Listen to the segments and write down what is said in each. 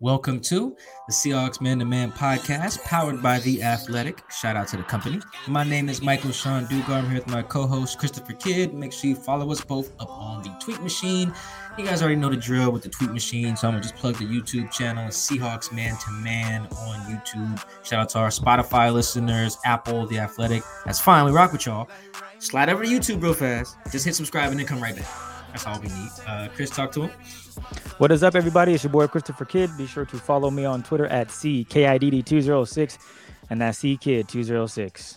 Welcome to the Seahawks Man to Man podcast, powered by The Athletic. Shout out to the company. My name is Michael Shawn Dugar. I'm here with my co host, Christopher Kidd. Make sure you follow us both up on the Tweet Machine. You guys already know the drill with the Tweet Machine, so I'm going to just plug the YouTube channel, Seahawks Man to Man on YouTube. Shout out to our Spotify listeners, Apple, The Athletic. That's fine. We rock with y'all. Slide over to YouTube real fast. Just hit subscribe and then come right back. That's all we need. Uh, Chris, talk to him. What is up, everybody? It's your boy Christopher Kidd. Be sure to follow me on Twitter at CKIDD206 and that's CKid206.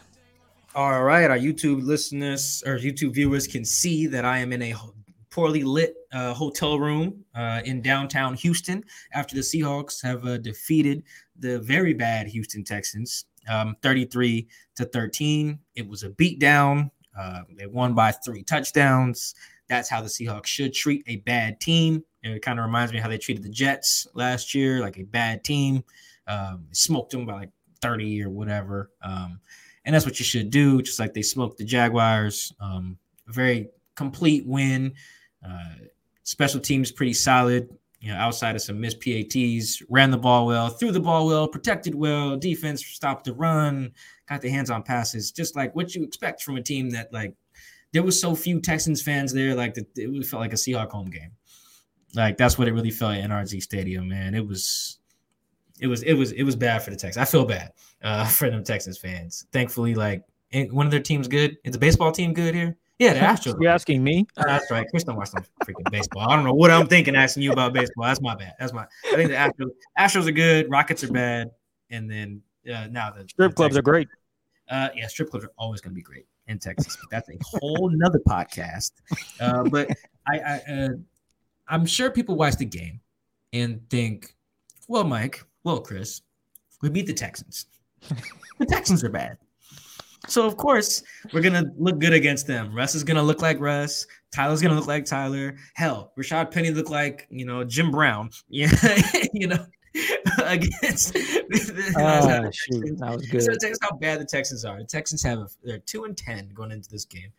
All right. Our YouTube listeners or YouTube viewers can see that I am in a poorly lit uh, hotel room uh, in downtown Houston after the Seahawks have uh, defeated the very bad Houston Texans um, 33 to 13. It was a beatdown. Uh, they won by three touchdowns. That's how the Seahawks should treat a bad team. And it kind of reminds me how they treated the Jets last year, like a bad team. Um, smoked them by like 30 or whatever. Um, and that's what you should do, just like they smoked the Jaguars. Um, very complete win. Uh, special teams pretty solid, you know, outside of some missed PATs, ran the ball well, threw the ball well, protected well, defense stopped the run, got the hands on passes, just like what you expect from a team that like there was so few Texans fans there, like the, it felt like a Seahawk home game. Like that's what it really felt at NRG Stadium, man. It was, it was, it was, it was bad for the Texans. I feel bad uh, for them Texans fans. Thankfully, like one of their teams good. Is the baseball team good here? Yeah, the Astros. You're asking me? Oh, that's right. Chris don't watch some freaking baseball. I don't know what I'm thinking asking you about baseball. That's my bad. That's my. I think the Astros, Astros are good. Rockets are bad. And then uh, now the strip the clubs are great. Uh, yeah, strip clubs are always going to be great in Texas. But that's a whole nother podcast. Uh, but I, I uh, I'm sure people watch the game and think, well, Mike, well, Chris, we beat the Texans. the Texans are bad. So of course we're gonna look good against them. Russ is gonna look like Russ. Tyler's gonna look like Tyler. Hell, Rashad Penny look like you know Jim Brown. Yeah, you know against. oh, shoot, that was good. So that's how bad the Texans are. The Texans have a, they're two and ten going into this game.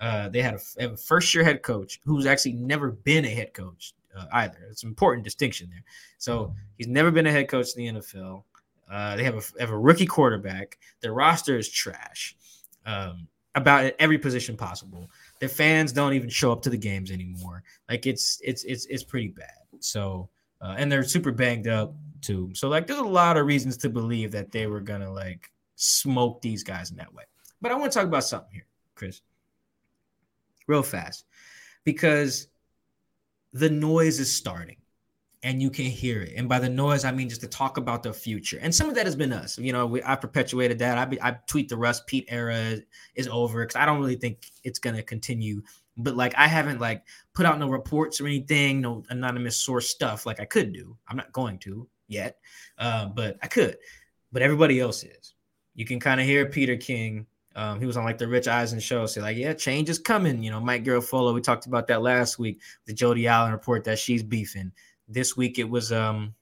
Uh, they had a, a first year head coach who's actually never been a head coach uh, either. It's an important distinction there. So he's never been a head coach in the NFL. Uh, they have a, have a rookie quarterback. Their roster is trash um, about every position possible. Their fans don't even show up to the games anymore. Like it's it's it's it's pretty bad. So uh, and they're super banged up too. So like there's a lot of reasons to believe that they were gonna like smoke these guys in that way. But I want to talk about something here, Chris, real fast, because the noise is starting and you can hear it. And by the noise, I mean just to talk about the future. And some of that has been us. You know, we, I perpetuated that. I, be, I tweet the Russ Pete era is, over because I don't really think it's going to continue. But like, I haven't like put out no reports or anything, no anonymous source stuff like I could do. I'm not going to yet, uh, but I could. But everybody else is. You can kind of hear Peter King. Um, he was on like the Rich Eisen show, say like, yeah, change is coming. You know, Mike Garafolo. We talked about that last week. The Jody Allen report that she's beefing this week it was um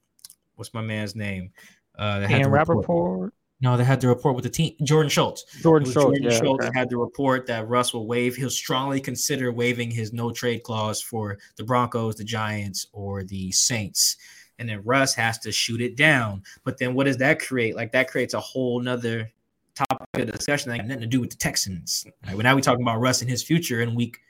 what's my man's name Uh, and Rapoport. No, they had the report with the team. Jordan Schultz. Jordan Schultz. Jordan yeah, Schultz okay. had the report that Russ will waive. He'll strongly consider waiving his no trade clause for the Broncos, the Giants, or the Saints. And then Russ has to shoot it down. But then what does that create? Like that creates a whole nother topic of discussion that has nothing to do with the Texans. Right? Well, now we're talking about Russ and his future in week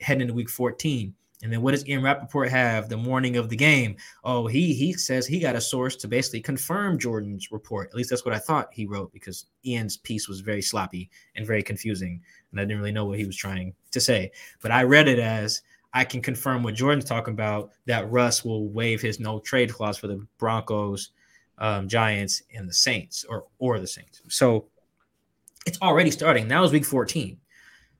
heading into week 14. And then what does Ian Rapoport have the morning of the game? Oh, he he says he got a source to basically confirm Jordan's report. At least that's what I thought he wrote because Ian's piece was very sloppy and very confusing. And I didn't really know what he was trying to say. But I read it as I can confirm what Jordan's talking about that Russ will waive his no trade clause for the Broncos, um, Giants, and the Saints or or the Saints. So it's already starting. Now is week 14.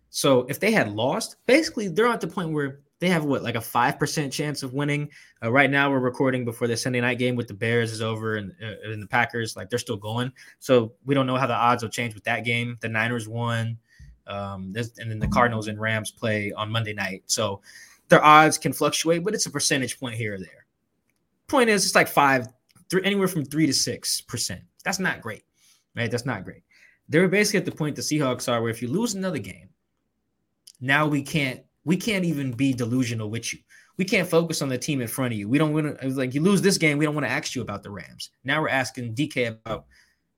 So if they had lost, basically they're at the point where they have what like a five percent chance of winning. Uh, right now, we're recording before the Sunday night game with the Bears is over and, uh, and the Packers like they're still going. So we don't know how the odds will change with that game. The Niners won, um, this, and then the Cardinals and Rams play on Monday night. So their odds can fluctuate, but it's a percentage point here or there. Point is, it's like five, three, anywhere from three to six percent. That's not great, right? That's not great. They're basically at the point the Seahawks are, where if you lose another game, now we can't we can't even be delusional with you. We can't focus on the team in front of you. We don't want to like you lose this game. We don't want to ask you about the Rams. Now we're asking DK about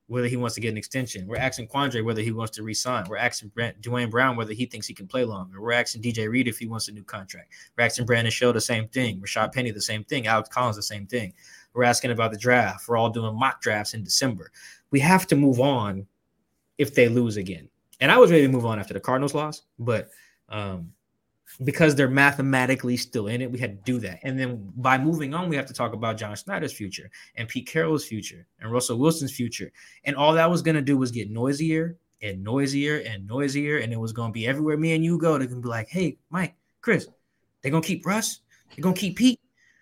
whether he wants to get an extension. We're asking Quandre whether he wants to resign. We're asking Brent, Duane Brown whether he thinks he can play longer. We're asking DJ Reed if he wants a new contract. We're asking Brandon Shell the same thing. Rashad Penny the same thing. Alex Collins the same thing. We're asking about the draft. We're all doing mock drafts in December. We have to move on if they lose again. And I was ready to move on after the Cardinals loss, but um, because they're mathematically still in it, we had to do that. And then by moving on, we have to talk about John Schneider's future and Pete Carroll's future and Russell Wilson's future. And all that was going to do was get noisier and noisier and noisier. And it was going to be everywhere me and you go. They're going to be like, hey, Mike, Chris, they're going to keep Russ. They're going to keep Pete.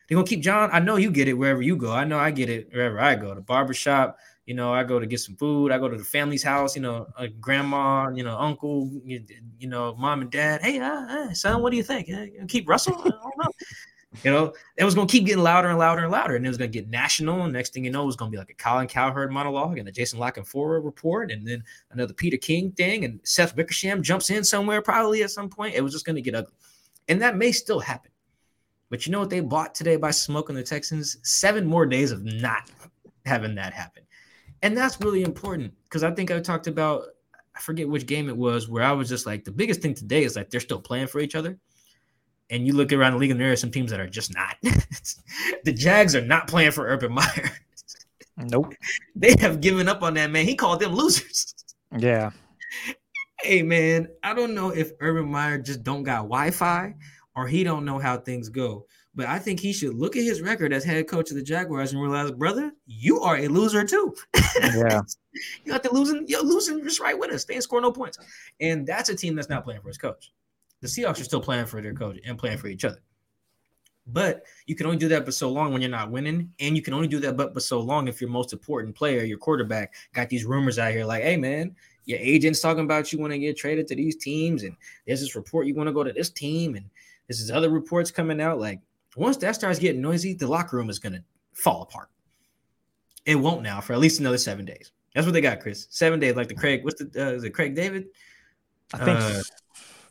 They're going to keep John. I know you get it wherever you go. I know I get it wherever I go. The barbershop, you know, I go to get some food. I go to the family's house, you know, uh, grandma, you know, uncle, you, you, know, mom and dad. Hey, uh, uh, son, what do you think? Uh, keep Russell? I don't know. You know, it was going to keep getting louder and louder and louder. And it was going to get national. And next thing you know, it was going to be like a Colin Cowherd monologue and a Jason La Canfora report. And then another Peter King thing. And Seth Wickersham jumps in somewhere probably at some point. It was just going to get ugly. And that may still happen. But you know what they bought today by smoking the Texans? Seven more days of not having that happen. And that's really important because I think I talked about, I forget which game it was, where I was just like, the biggest thing today is like they're still playing for each other. And you look around the league and there are some teams that are just not. the Jags are not playing for Urban Meyer. Nope. They have given up on that man. He called them losers. Yeah. Hey man, I don't know if Urban Meyer just don't got Wi-Fi or he don't know how things go. But I think he should look at his record as head coach of the Jaguars and realize, brother, you are a loser too. Yeah. you got to losing, you're losing just right with us. They ain't score no points. And that's a team that's not playing for his coach. The Seahawks are still playing for their coach and playing for each other. But you can only do that but so long when you're not winning. And you can only do that but but so long if your most important player, your quarterback, got these rumors out here like, hey man, your agent's talking about you want to get traded to these teams, and there's this report you want to go to this team, and this is other reports coming out. Like once that starts getting noisy, the locker room is gonna fall apart. It won't now for at least another seven days. That's what they got, Chris. Seven days, like the Craig. What's the uh, is it Craig David? I think. Uh,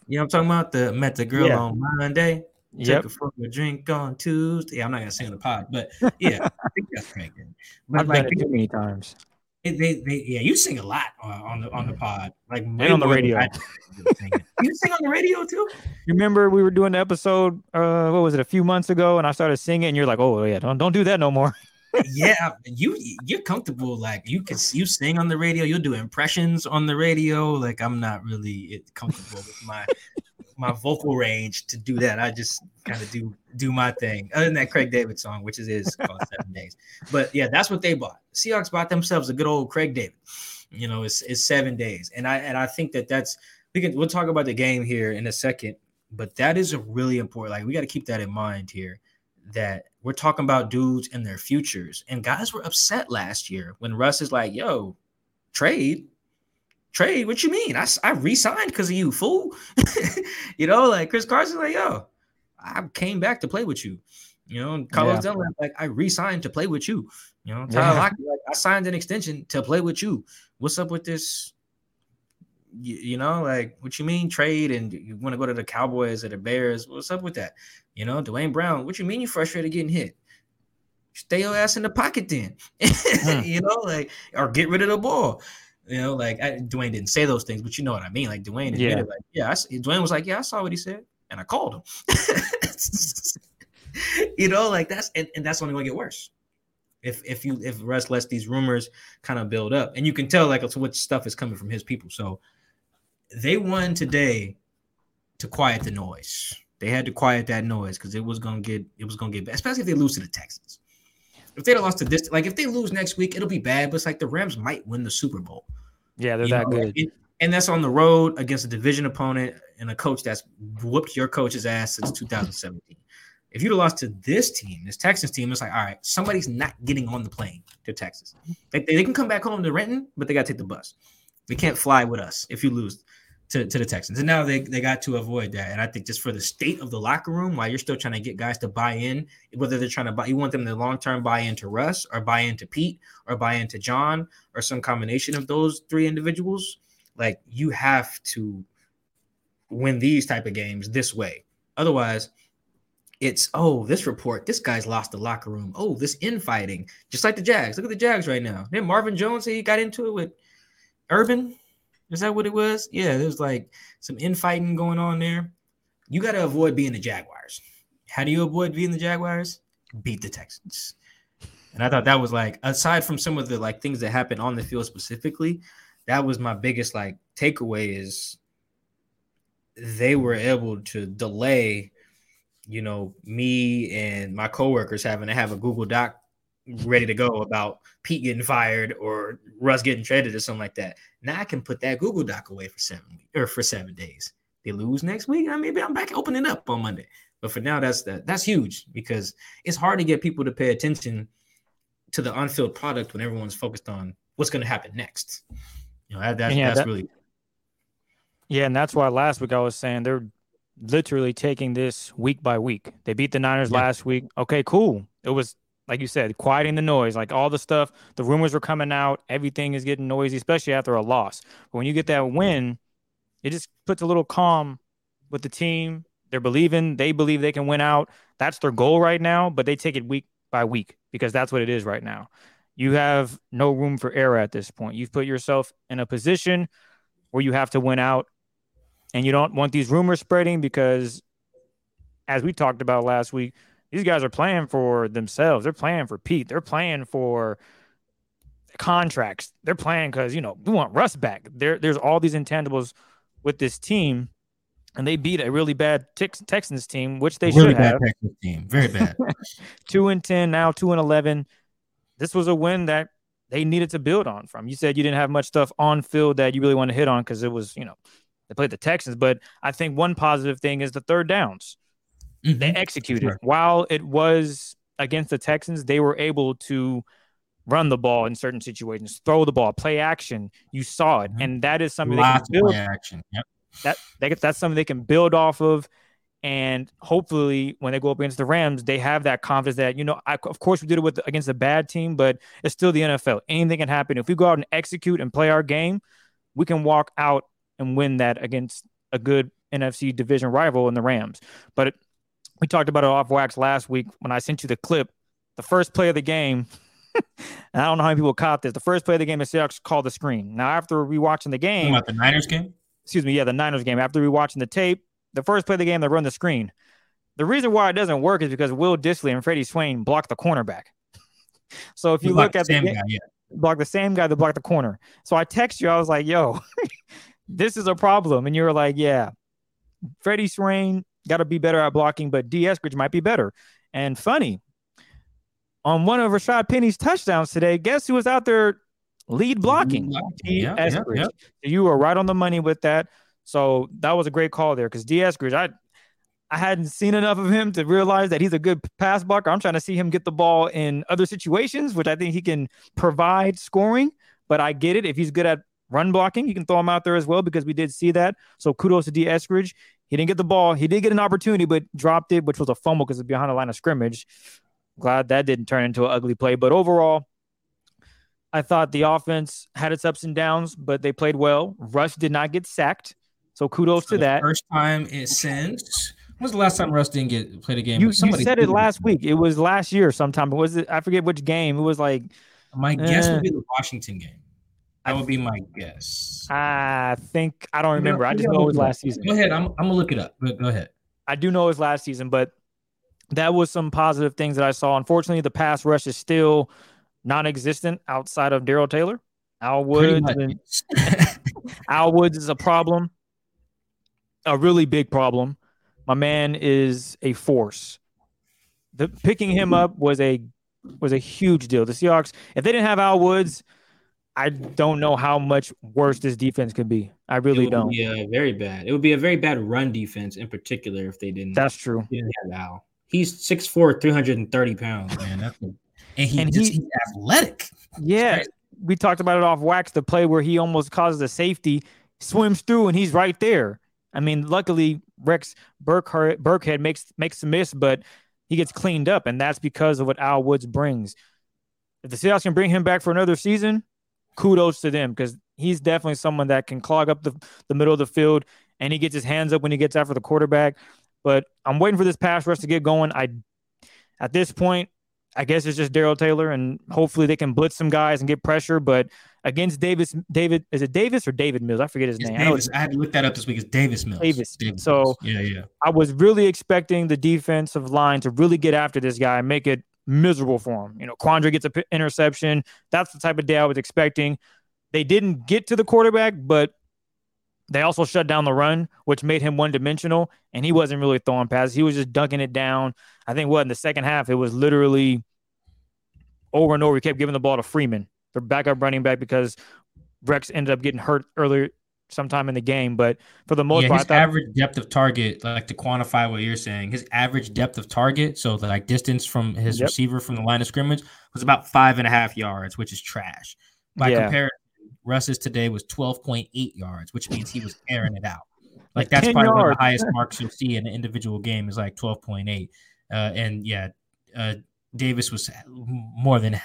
You know what I'm talking about? The met the girl Yeah. on Monday. yep. Take a fuck a drink on Tuesday. Yeah, I'm not gonna sing the pod, but yeah, I think that's Craig. But I've like done it too many times. They, they, yeah, you sing a lot on the on the pod, like way on the radio. You sing on the radio too? You remember we were doing the episode, uh, what was it, a few months ago, and I started singing, and you're like, "Oh yeah, don't don't do that no more." yeah, you you're comfortable. Like you can you sing on the radio. You'll do impressions on the radio. Like I'm not really comfortable with my my vocal range to do that. I just kind of do do my thing. Other than that Craig David song, which is his called Seven Days. But yeah, that's what they bought. Seahawks bought themselves a good old Craig David. You know, it's it's seven days, and I and I think that that's we can we'll talk about the game here in a second. But that is a really important. Like we got to keep that in mind here. That we're talking about dudes and their futures, and guys were upset last year when Russ is like, "Yo, trade." Trade? What you mean? I re-signed because of you, fool. you know, like Chris Carson's like, yo, I came back to play with you. You know, Carlos yeah. Dunlap, like I re-signed to play with you. You know, Tyler yeah. Lockett, like I signed an extension to play with you. What's up with this? You, you, know, like what you mean trade and you want to go to the Cowboys or the Bears? What's up with that? You know, Duane Brown, what you mean you frustrated getting hit? Stay your ass in the pocket then. Hmm. you know, like or get rid of the ball. You know, like I, Duane didn't say those things, but you know what I mean. Like Duane admitted, yeah. like, yeah, I, Duane was like, yeah, I saw what he said, and I called him. you know, like that's and, and that's only gonna get worse. If if you if Russ lets these rumors kind of build up, and you can tell like what stuff is coming from his people. So they won today to quiet the noise. They had to quiet that noise because it was gonna get it was gonna get bad, especially if they lose to the Texans. If they lost to this, like if they lose next week, it'll be bad. But it's like the Rams might win the Super Bowl. Yeah, they're you that know? good. and that's on the road against a division opponent and a coach that's whooped your coach's ass since 2017. If you'd have lost to this team, this Texas team, it's like, all right, somebody's not getting on the plane to Texas. They, they can come back home to Renton, but they got to take the bus. They can't fly with us if you lose to, to the Texans. And now they, they got to avoid that. And I think just for the state of the locker room, while you're still trying to get guys to buy in, whether they're trying to buy, you want them to long term buy into Russ or buy into Pete or buy into John or some combination of those three individuals. Like you have to win these type of games this way. Otherwise, it's oh this report this guy's lost the locker room oh this infighting just like the jags look at the jags right now then marvin jones he got into it with urban is that what it was? Yeah there's like some infighting going on there. You got to avoid being the jaguars. How do you avoid being the jaguars? Beat the texans. And i thought that was like aside from some of the like things that happened on the field specifically that was my biggest like takeaway is they were able to delay you know, me and my coworkers having to have a Google Doc ready to go about Pete getting fired or Russ getting traded or something like that. Now I can put that Google Doc away for seven or for seven days. They lose next week. I maybe I'm back opening up on Monday. But for now, that's that that's huge because it's hard to get people to pay attention to the unfilled product when everyone's focused on what's going to happen next. You know, that, that yeah, that's that, really. Yeah, and that's why last week I was saying they're literally taking this week by week. They beat the Niners yeah. last week. Okay, cool. It was like you said, quieting the noise, like all the stuff, the rumors were coming out, everything is getting noisy, especially after a loss. But when you get that win, it just puts a little calm with the team. They're believing, they believe they can win out. That's their goal right now, but they take it week by week because that's what it is right now. You have no room for error at this point. You've put yourself in a position where you have to win out and you don't want these rumors spreading because, as we talked about last week, these guys are playing for themselves. They're playing for Pete. They're playing for contracts. They're playing because you know we want Russ back. There, there's all these intangibles with this team, and they beat a really bad Tex- Texans team, which they really should bad have. Texans team, very bad. two and ten now, two and eleven. This was a win that they needed to build on. From you said you didn't have much stuff on field that you really want to hit on because it was you know they played the Texans, but I think one positive thing is the third downs. Mm-hmm. They executed. Sure. While it was against the Texans, they were able to run the ball in certain situations, throw the ball, play action. You saw it, mm-hmm. and that is something Lots they can build. action. Yep. That, that that's something they can build off of, and hopefully, when they go up against the Rams, they have that confidence that you know. I, of course, we did it with against a bad team, but it's still the NFL. Anything can happen. If we go out and execute and play our game, we can walk out and win that against a good NFC division rival in the Rams. But we talked about it off wax last week when I sent you the clip. The first play of the game, and I don't know how many people caught this. The first play of the game, the Seahawks called the screen. Now, after rewatching the game, about the Niners game. Excuse me, yeah, the Niners game. After rewatching the tape, the first play of the game, they run the screen. The reason why it doesn't work is because Will Dissly and Freddie Swain blocked the cornerback. so if you look at the, game, guy, yeah. block the same guy that blocked the corner. So I text you, I was like, "Yo, this is a problem. And you were like, yeah, Freddie Swain got to be better at blocking, but D. Eskridge might be better. And funny, on one of Rashad Penny's touchdowns today, guess who was out there lead blocking? Yeah, Eskridge. Yeah, yeah. You were right on the money with that. So that was a great call there because D. Eskridge, I I hadn't seen enough of him to realize that he's a good pass blocker. I'm trying to see him get the ball in other situations, which I think he can provide scoring. But I get it. If he's good at run blocking. You can throw him out there as well because we did see that. So kudos to Dee Eskridge. He didn't get the ball. He did get an opportunity, but dropped it, which was a fumble because it's behind the line of scrimmage. Glad that didn't turn into an ugly play. But overall, I thought the offense had its ups and downs, but they played well. Russ did not get sacked. So kudos to that. First time it since. When was the last time Russ didn't get played a game? You, you Somebody said it last week. It was last year sometime. Was it? I forget which game. It was like My guess Eh. would be the Washington game. That would be my guess. I think I don't remember. I just know it was last season. Go ahead. I'm, I'm gonna look it up. Go, go ahead. I do know it was last season, but that was some positive things that I saw. Unfortunately, the pass rush is still non-existent outside of Darrell Taylor. Al Woods, and Al Woods is a problem, a really big problem. My man is a force. The picking him up was a was a huge deal. The Seahawks, if they didn't have Al Woods, I don't know how much worse this defense could be. I It really would don't. Be uh, very bad. It would be a very bad run defense in particular if they didn't. That's true. didn't Al. He's 6'4", 330 pounds, man. That's a, and he And just, he- he's athletic. Yeah, we talked about it off wax. The play where he almost causes a safety, swims through, and he's right there. I mean, luckily Rex Burkhead, Burkhead makes makes a miss, but he gets cleaned up, and that's because of what Al Woods brings. If the Seahawks can bring him back for another season, kudos to them because he's definitely someone that can clog up the, the middle of the field, and he gets his hands up when he gets after the quarterback. But I'm waiting for this pass rush to get going. I at this point, I guess it's just Darrell Taylor, and hopefully they can blitz some guys and get pressure. But against Davis, David is it Davis or David Mills? I forget his It's name. I Davis. I had to look that up this week. It's Davis Mills. Davis. Davis So- yeah, yeah. I was really expecting the defensive line to really get after this guy and make it miserable for him. You know, Quandre gets a p- interception. That's the type of day I was expecting. They didn't get to the quarterback, but they also shut down the run, which made him one dimensional. And he wasn't really throwing passes. He was just dunking it down. I think what in the second half, it was literally over and over. He kept giving the ball to Freeman, their backup running back, because Rex ended up getting hurt earlier sometime in the game. But for the most yeah, part, his thought average depth of target, like to quantify what you're saying, his average depth of target, so the, like distance from his Yep. receiver from the line of scrimmage, was about five and a half yards, which is trash. By Yeah. comparison, Russ's today was 12.8 yards, which means he was airing it out. Like that's 10 probably one of the highest marks you'll see in an individual game is like 12.8. Uh, and yeah, uh, Davis was more than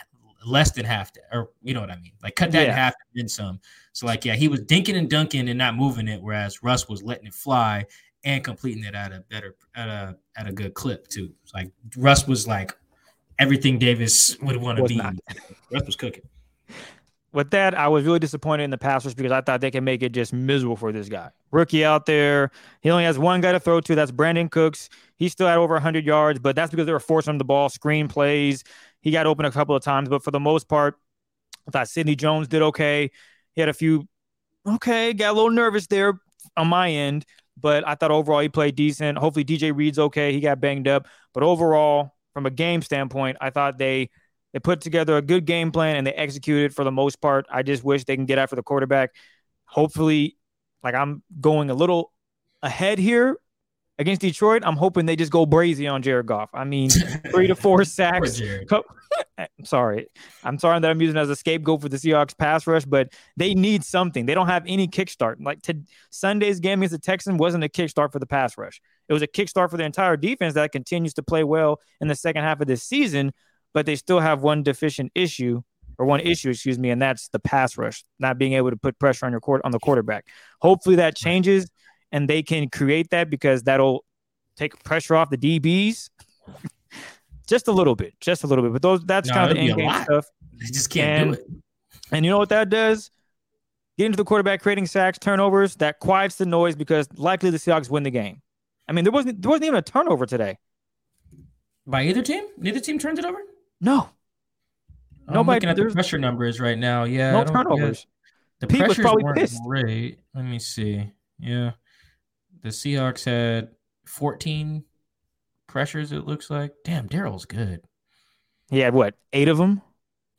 less than half, that, or you know what I mean? Like cut that in half and then some. So like yeah, he was dinking and dunking and not moving it, whereas Russ was letting it fly and completing it at a better at a at a good clip too. It's like Russ was like everything Davis would want to be. not. Russ was cooking. with that, I was really disappointed in the pass rush because I thought they could make it just miserable for this guy. Rookie out there. He only has one guy to throw to. That's Brandin Cooks. He still had over 100 yards, but that's because they were forcing him the ball, screen plays. He got open a couple of times, but for the most part, I thought Sidney Jones did okay. He had a few, okay, got a little nervous there on my end, but I thought overall he played decent. Hopefully DJ Reed's okay. He got banged up, but overall, from a game standpoint, I thought they they put together a good game plan and they executed for the most part. I just wish they can get after the quarterback. Hopefully, like I'm going a little ahead here against Detroit. I'm hoping they just go brazy on Jared Goff. I mean, three to four sacks. Co- I'm sorry. I'm sorry that I'm using it as a scapegoat for the Seahawks pass rush, but they need something. They don't have any kickstart. Like to Sunday's game against the Texans wasn't a kickstart for the pass rush. It was a kickstart for the entire defense that continues to play well in the second half of this season, but they still have one deficient issue or one issue, excuse me, and that's the pass rush, not being able to put pressure on your court on the quarterback. Hopefully that changes and they can create that because that'll take pressure off the DBs. just a little bit, just a little bit. But those that's No, kind of the end game stuff. They just can't And- do it. And you know what that does? Get into the quarterback, creating sacks, turnovers, that quiets the noise because likely the Seahawks win the game. I mean, there wasn't there wasn't even a turnover today. By either team? Neither team turned it over? No, I'm Nobody- looking at the pressure numbers right now. Yeah. no I don't- yeah. turnovers. The Pete was probably pissed. great. Let me see. Yeah. The Seahawks had 14 pressures, it looks like. Damn, Darrell's good. He had what eight of them?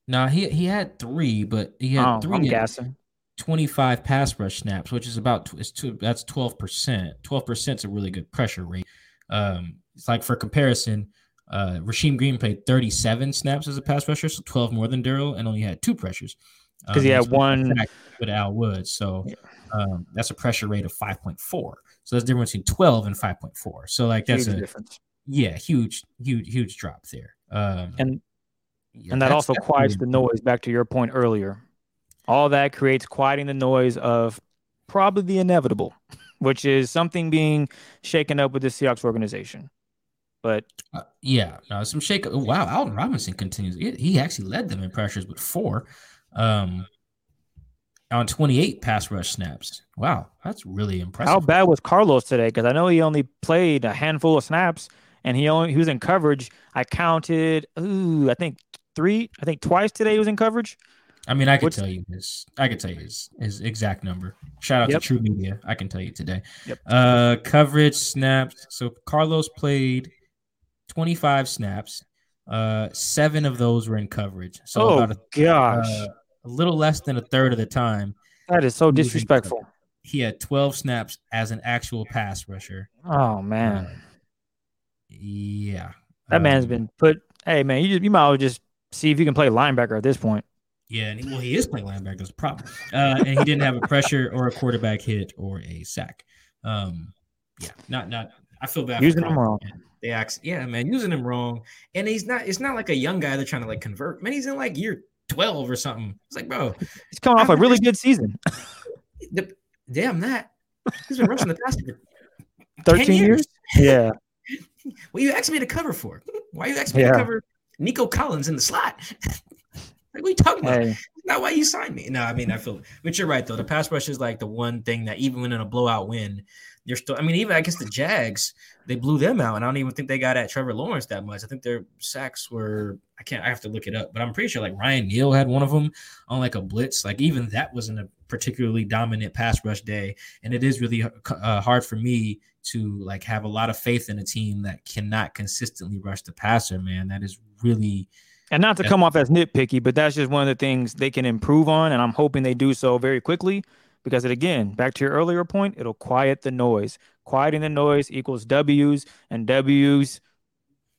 No, he he had three, but he had oh, three I'm at gassing. 25 pass rush snaps, which is about it's two, that's 12%. 12% is a really good pressure rate. Um, it's like for comparison, Uh, Rasheem Green played 37 snaps as a pass rusher, so 12 more than Darrell, and only had two pressures. Because um, he had one with Al Woods. So um, that's a pressure rate of 5.4. So that's the difference between 12 and 5.4. So like that's huge a difference. Yeah, huge, huge, huge drop there. Um, and yeah, and that also quiets the noise. Back to your point earlier, all that creates quieting the noise of probably the inevitable, which is something being shaken up with the Seahawks organization. But uh, yeah, no, some shake. Wow, Alton Robinson continues. He actually led them in pressures with four. Um, on 28 pass rush snaps. Wow, that's really impressive. How bad was Carlos today? Because I know he only played a handful of snaps, and he only he was in coverage. I counted. Ooh, I think three. I think twice today he was in coverage. I mean, I could tell you his. I could tell you his his exact number. Shout out yep. to TruMedia. I can tell you today. Yep. Uh, coverage snaps. So Carlos played 25 snaps. Uh, seven of those were in coverage. So oh a, gosh. Uh, a little less than a third of the time. That is so disrespectful. He had 12 snaps as an actual pass rusher. Oh man. Uh, yeah. That um, man's been put. Hey man, you just you might as well just see if you can play linebacker at this point. Yeah, and he, well, he is playing linebacker. That's a problem. Uh, and he didn't have a pressure or a quarterback hit or a sack. Um, yeah, not not. I feel bad using him wrong. They ask, yeah, man, using him wrong, and he's not. It's not like a young guy they're trying to like convert. Man, he's in like year 12 or something. It's like, bro, he's coming off a really good season. The, damn that. He's been rushing the passer 13 years. years. Yeah. what you asking me to cover for? Why you asking me yeah. to cover Nico Collins in the slot? like, what are you talking about? Hey. Not why you signed me. No, I mean, I feel, but you're right, though. The pass rush is like the one thing that even when in a blowout win, they're still, I mean, even I guess the Jags, they blew them out. And I don't even think they got at Trevor Lawrence that much. I think their sacks were, I can't, I have to look it up, but I'm pretty sure like Ryan Neal had one of them on like a blitz. Like even that wasn't a particularly dominant pass rush day. And it is really uh, hard for me to like have a lot of faith in a team that cannot consistently rush the passer, man. That is really. And not to come off as nitpicky, but that's just one of the things they can improve on. And I'm hoping they do so very quickly because it again back to your earlier point it'll quiet the noise quieting the noise equals w's and w's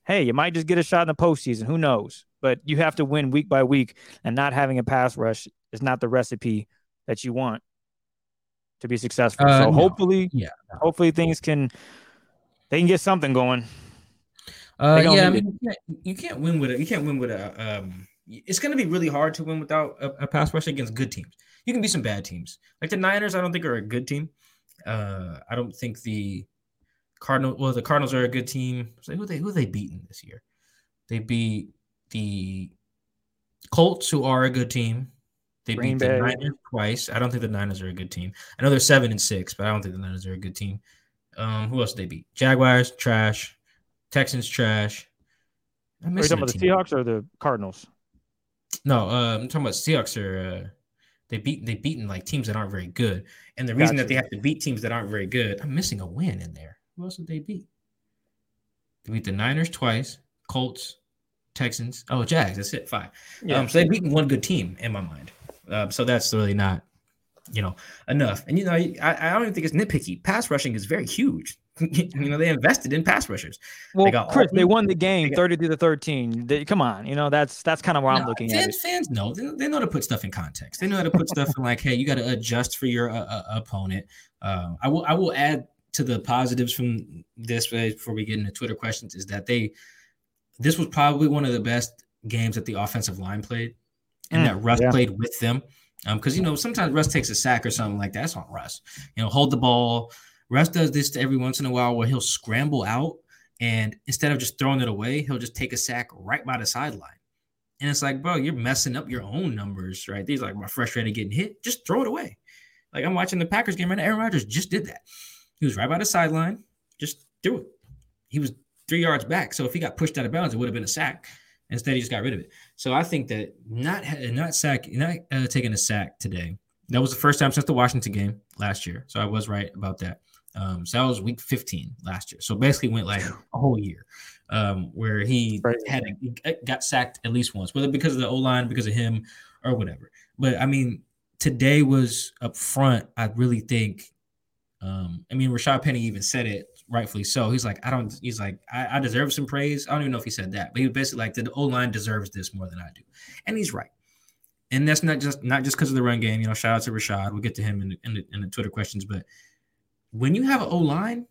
hey you might just get a shot in the postseason who knows but you have to win week by week and not having a pass rush is not the recipe that you want to be successful uh, so no. hopefully yeah hopefully things can they can get something going uh, yeah, I mean, you can't, you can't, win with it. You can't win with a. Um, it's going to be really hard to win without a, a pass rush against good teams you can be some bad teams. Like the Niners, I don't think are a good team. Uh, I don't think the Cardinal. Well, the Cardinals are a good team. So who they who they beaten this year? They beat the Colts, who are a good team. They Green beat Bay. the Niners twice. I don't think the Niners are a good team. I know they're seven and six, but I don't think the Niners are a good team. Um, who else did they beat? Jaguars, trash. Texans, trash. I'm are you talking about the Seahawks or the Cardinals? No, uh, I'm talking about Seahawks are. They beat they beaten like teams that aren't very good, and the reason gotcha. that they have to beat teams that aren't very good, I'm missing a win in there. Who else did they beat? They beat the Niners twice, Colts, Texans. Oh, Jags. That's it. Five. Yeah. Um, so they've beaten one good team in my mind. Um, so that's really not, you know, enough. And you know, I, I don't even think it's nitpicky. Pass rushing is very huge. you know, they invested in pass rushers. Well, they Chris, they won the game 30 to the 13. They, come on, you know, that's that's kind of where no, I'm looking fans, at. Fans know they, they, know to put stuff in context. They know how to put stuff in like, hey, you got to adjust for your uh, uh, opponent. Uh, I will I will add to the positives from this before we get into Twitter questions is that they this was probably one of the best games that the offensive line played, and mm, that Russ yeah. played with them. Um, because you know sometimes Russ takes a sack or something like that. That's on Russ. You know, hold the ball Russ does this every once in a while where he'll scramble out and instead of just throwing it away, he'll just take a sack right by the sideline. And it's like, bro, you're messing up your own numbers, right? These like my frustrated getting hit. Just throw it away. Like I'm watching the Packers game right now. Aaron Rodgers just did that. He was right by the sideline, just threw it. He was three yards back. So if he got pushed out of bounds, it would have been a sack. Instead, he just got rid of it. So I think that not not sack, not uh, taking a sack today. That was the first time since the Washington game last year. So I was right about that. Um, so that was week 15 last year. So basically went like a whole year um, where he right. had a, got sacked at least once, whether because of the O line, because of him, or whatever. But I mean, today was up front. I really think. Um, I mean, Rashad Penny even said it rightfully so. He's like, I don't. He's like, I, I deserve some praise. I don't even know if he said that, but he was basically like, the O line deserves this more than I do, and he's right. And that's not just not just because of the run game. You know, shout out to Rashad. We'll get to him in the, in the, in the Twitter questions, but when you have an O line,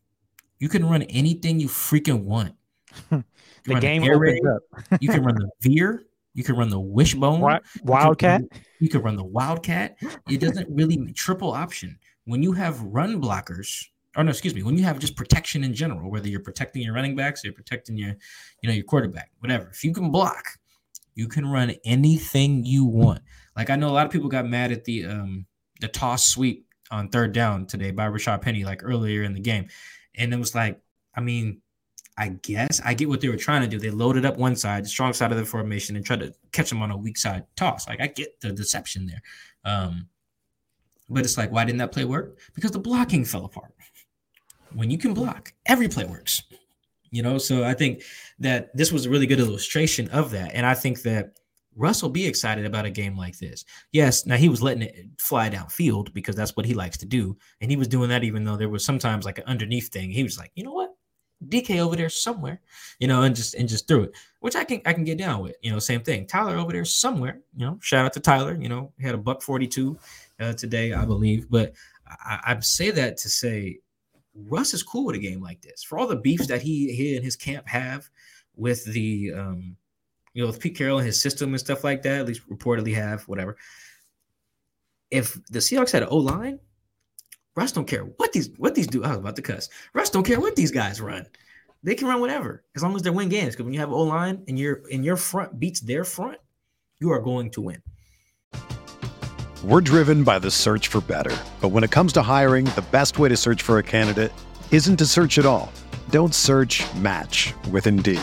you can run anything you freaking want. the game opens up. you can run the veer. You can run the wishbone. Wildcat. You can, you can run the wildcat. It doesn't really triple option when you have run blockers or no, excuse me, when you have just protection in general, whether you're protecting your running backs, or you're protecting your, you know, your quarterback, whatever. If you can block, you can run anything you want. Like I know a lot of people got mad at the um the toss sweep on third down today by Rashad Penny, like earlier in the game. And it was like, I mean, I guess I get what they were trying to do. They loaded up one side, the strong side of the formation, and tried to catch them on a weak side toss. Like I get the deception there. Um, but it's like, why didn't that play work? Because the blocking fell apart. When you can block, every play works. You know, so I think that this was a really good illustration of that. And I think that Russ will be excited about a game like this. Yes, now he was letting it fly downfield because that's what he likes to do. And he was doing that even though there was sometimes like an underneath thing. He was like, you know what? DK over there somewhere, you know, and just and just threw it, which I can I can get down with. You know, same thing. Tyler over there somewhere, you know. Shout out to Tyler. You know, he had a buck forty two uh, today, I believe. But I, I say that to say Russ is cool with a game like this. For all the beefs that he he and his camp have with the um, you know, with Pete Carroll and his system and stuff like that, at least reportedly have, whatever. If the Seahawks had an O line, Russ don't care what these what these do. I was about to cuss. Russ don't care what these guys run. They can run whatever as long as they win games. Because when you have O line and your and your front beats their front, you are going to win. We're driven by the search for better. But when it comes to hiring, the best way to search for a candidate isn't to search at all. Don't search match with Indeed.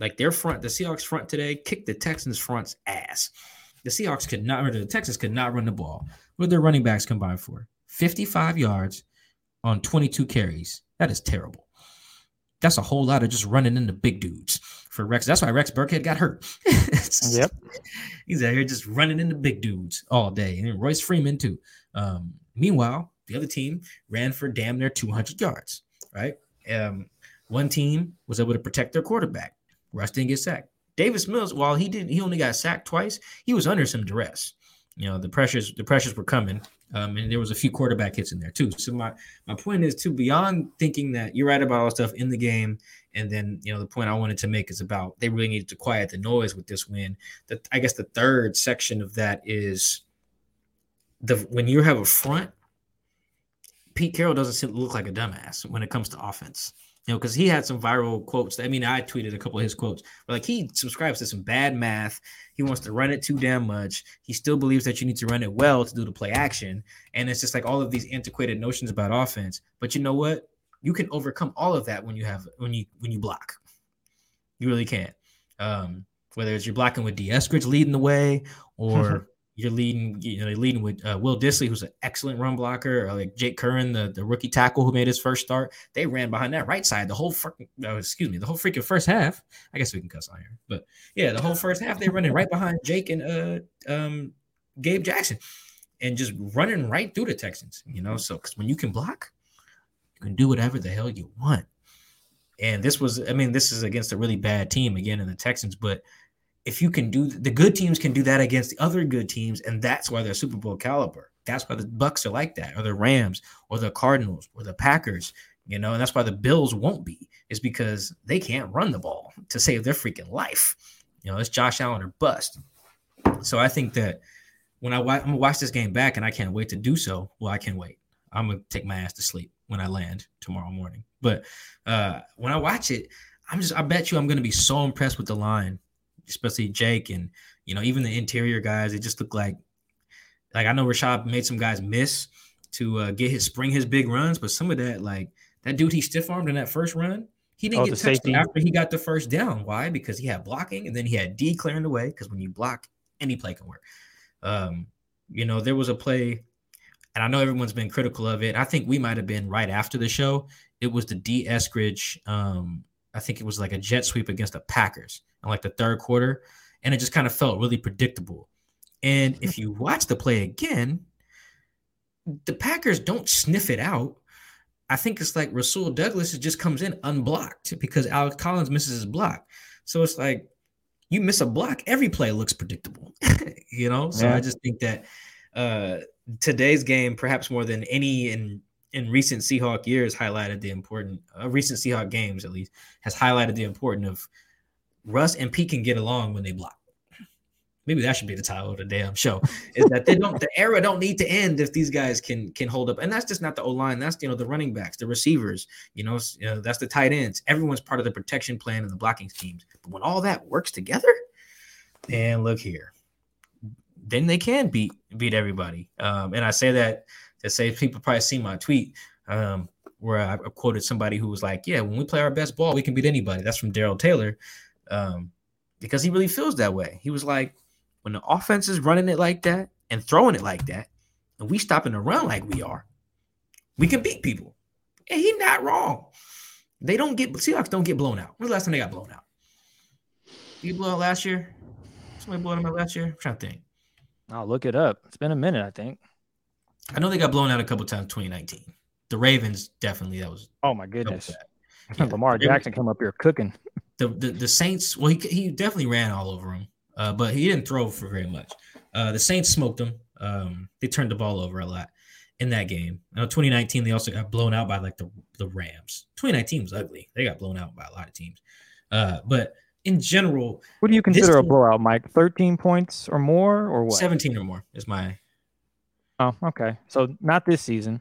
Like their front, the Seahawks front today kicked the Texans front's ass. The Seahawks could not, or the Texans could not run the ball. What did their running backs combined for? 55 yards on 22 carries. That is terrible. That's a whole lot of just running into big dudes for Rex. That's why Rex Burkhead got hurt. yep. He's out here just running into big dudes all day. And Royce Freeman, too. Um, meanwhile, the other team ran for damn near 200 yards, right? Um, one team was able to protect their quarterback. Russ didn't get sacked. Davis Mills, while he didn't, he only got sacked twice. He was under some duress. You know, the pressures, the pressures were coming, um, and there was a few quarterback hits in there too. So my my point is to beyond thinking that you're right about all stuff in the game, and then you know the point I wanted to make is about they really needed to quiet the noise with this win. That I guess the third section of that is the when you have a front, Pete Carroll doesn't look like a dumbass when it comes to offense know, because he had some viral quotes. I mean, I tweeted a couple of his quotes, but like he subscribes to some bad math. He wants to run it too damn much. He still believes that you need to run it well to do the play action. And it's just like all of these antiquated notions about offense. But you know what? You can overcome all of that when you have when you when you block. You really can. Um, whether it's you're blocking with D. Eskridge leading the way, or you're leading, you know, leading with uh, Will Dissly, who's an excellent run blocker, like Jake Curhan, the, the rookie tackle who made his first start. They ran behind that right side the whole freaking, uh, excuse me, the whole freaking first half. I guess we can cuss on here, but yeah, the whole first half they running right behind Jake and uh um Gabe Jackson, and just running right through the Texans. You know, so because when you can block, you can do whatever the hell you want. And this was, I mean, this is against a really bad team again in the Texans, but if you can do the good teams can do that against the other good teams, and that's why they're Super Bowl caliber. That's why the Bucs are like that, or the Rams, or the Cardinals, or the Packers. you know, and that's why the Bills won't be, is because they can't run the ball to save their freaking life. You know, it's Josh Allen or bust. So I think that when I I'm gonna watch this game back, and I can't wait to do so. Well, I can't wait. I'm gonna take my ass to sleep when I land tomorrow morning. But uh, when I watch it, I'm just I bet you I'm gonna be so impressed with the line, especially Jake and you know even the interior guys. It just looked like like I know Rashad made some guys miss to uh, get his spring his big runs, but some of that like that dude he stiff armed in that first run, he didn't oh, get touched after he got the first down. Why? Because he had blocking and then he had D clearing the way. Because when you block, any play can work. Um, you know, there was a play, and I know everyone's been critical of it. I think we might have been right after the show. It was the D Eskridge Um, I think it was like a jet sweep against the Packers in like the third quarter, and it just kind of felt really predictable. And if you watch the play again, the Packers don't sniff it out. I think it's like Rasul Douglas just comes in unblocked because Alex Collins misses his block. So it's like you miss a block, every play looks predictable, you know. So yeah. I just think that uh, today's game, perhaps more than any in in recent Seahawk years, highlighted the important uh, recent Seahawk games at least has highlighted the importance of Russ and Pete can get along when they block. Maybe that should be the title of the damn show is that they don't the era don't need to end if these guys can can hold up. And that's just not the o-line that's you know the running backs the receivers you know, you know that's the tight ends. Everyone's part of the protection plan and the blocking schemes. But when all that works together and look here. Then they can beat beat everybody. Um, and i say that to say people probably see my tweet um, where I quoted somebody who was like, "Yeah, when we play our best ball, we can beat anybody." That's from Darrell Taylor, um, because he really feels that way. He was like, when the offense is running it like that and throwing it like that, and we stopping the run like we are, we can beat people. And he's not wrong. They don't get Seahawks don't get blown out. When's the last time they got blown out? You out last year? Somebody them out last year? I'm trying to think. I'll look it up. It's been a minute, I think. I know they got blown out a couple times 2019. The Ravens definitely that was oh my goodness. Yeah. Lamar Jackson come up here cooking. The, the the Saints, well, he, he definitely ran all over them uh, but he didn't throw for very much. Uh, the Saints smoked them. Um, they turned the ball over a lot in that game. Now, 2019, they also got blown out by like the, the Rams. 2019 was ugly. They got blown out by a lot of teams. Uh, but in general, what do you consider a blowout, Mike? 13 points or more, or what? 17 or more is my. Oh, okay. So not this season.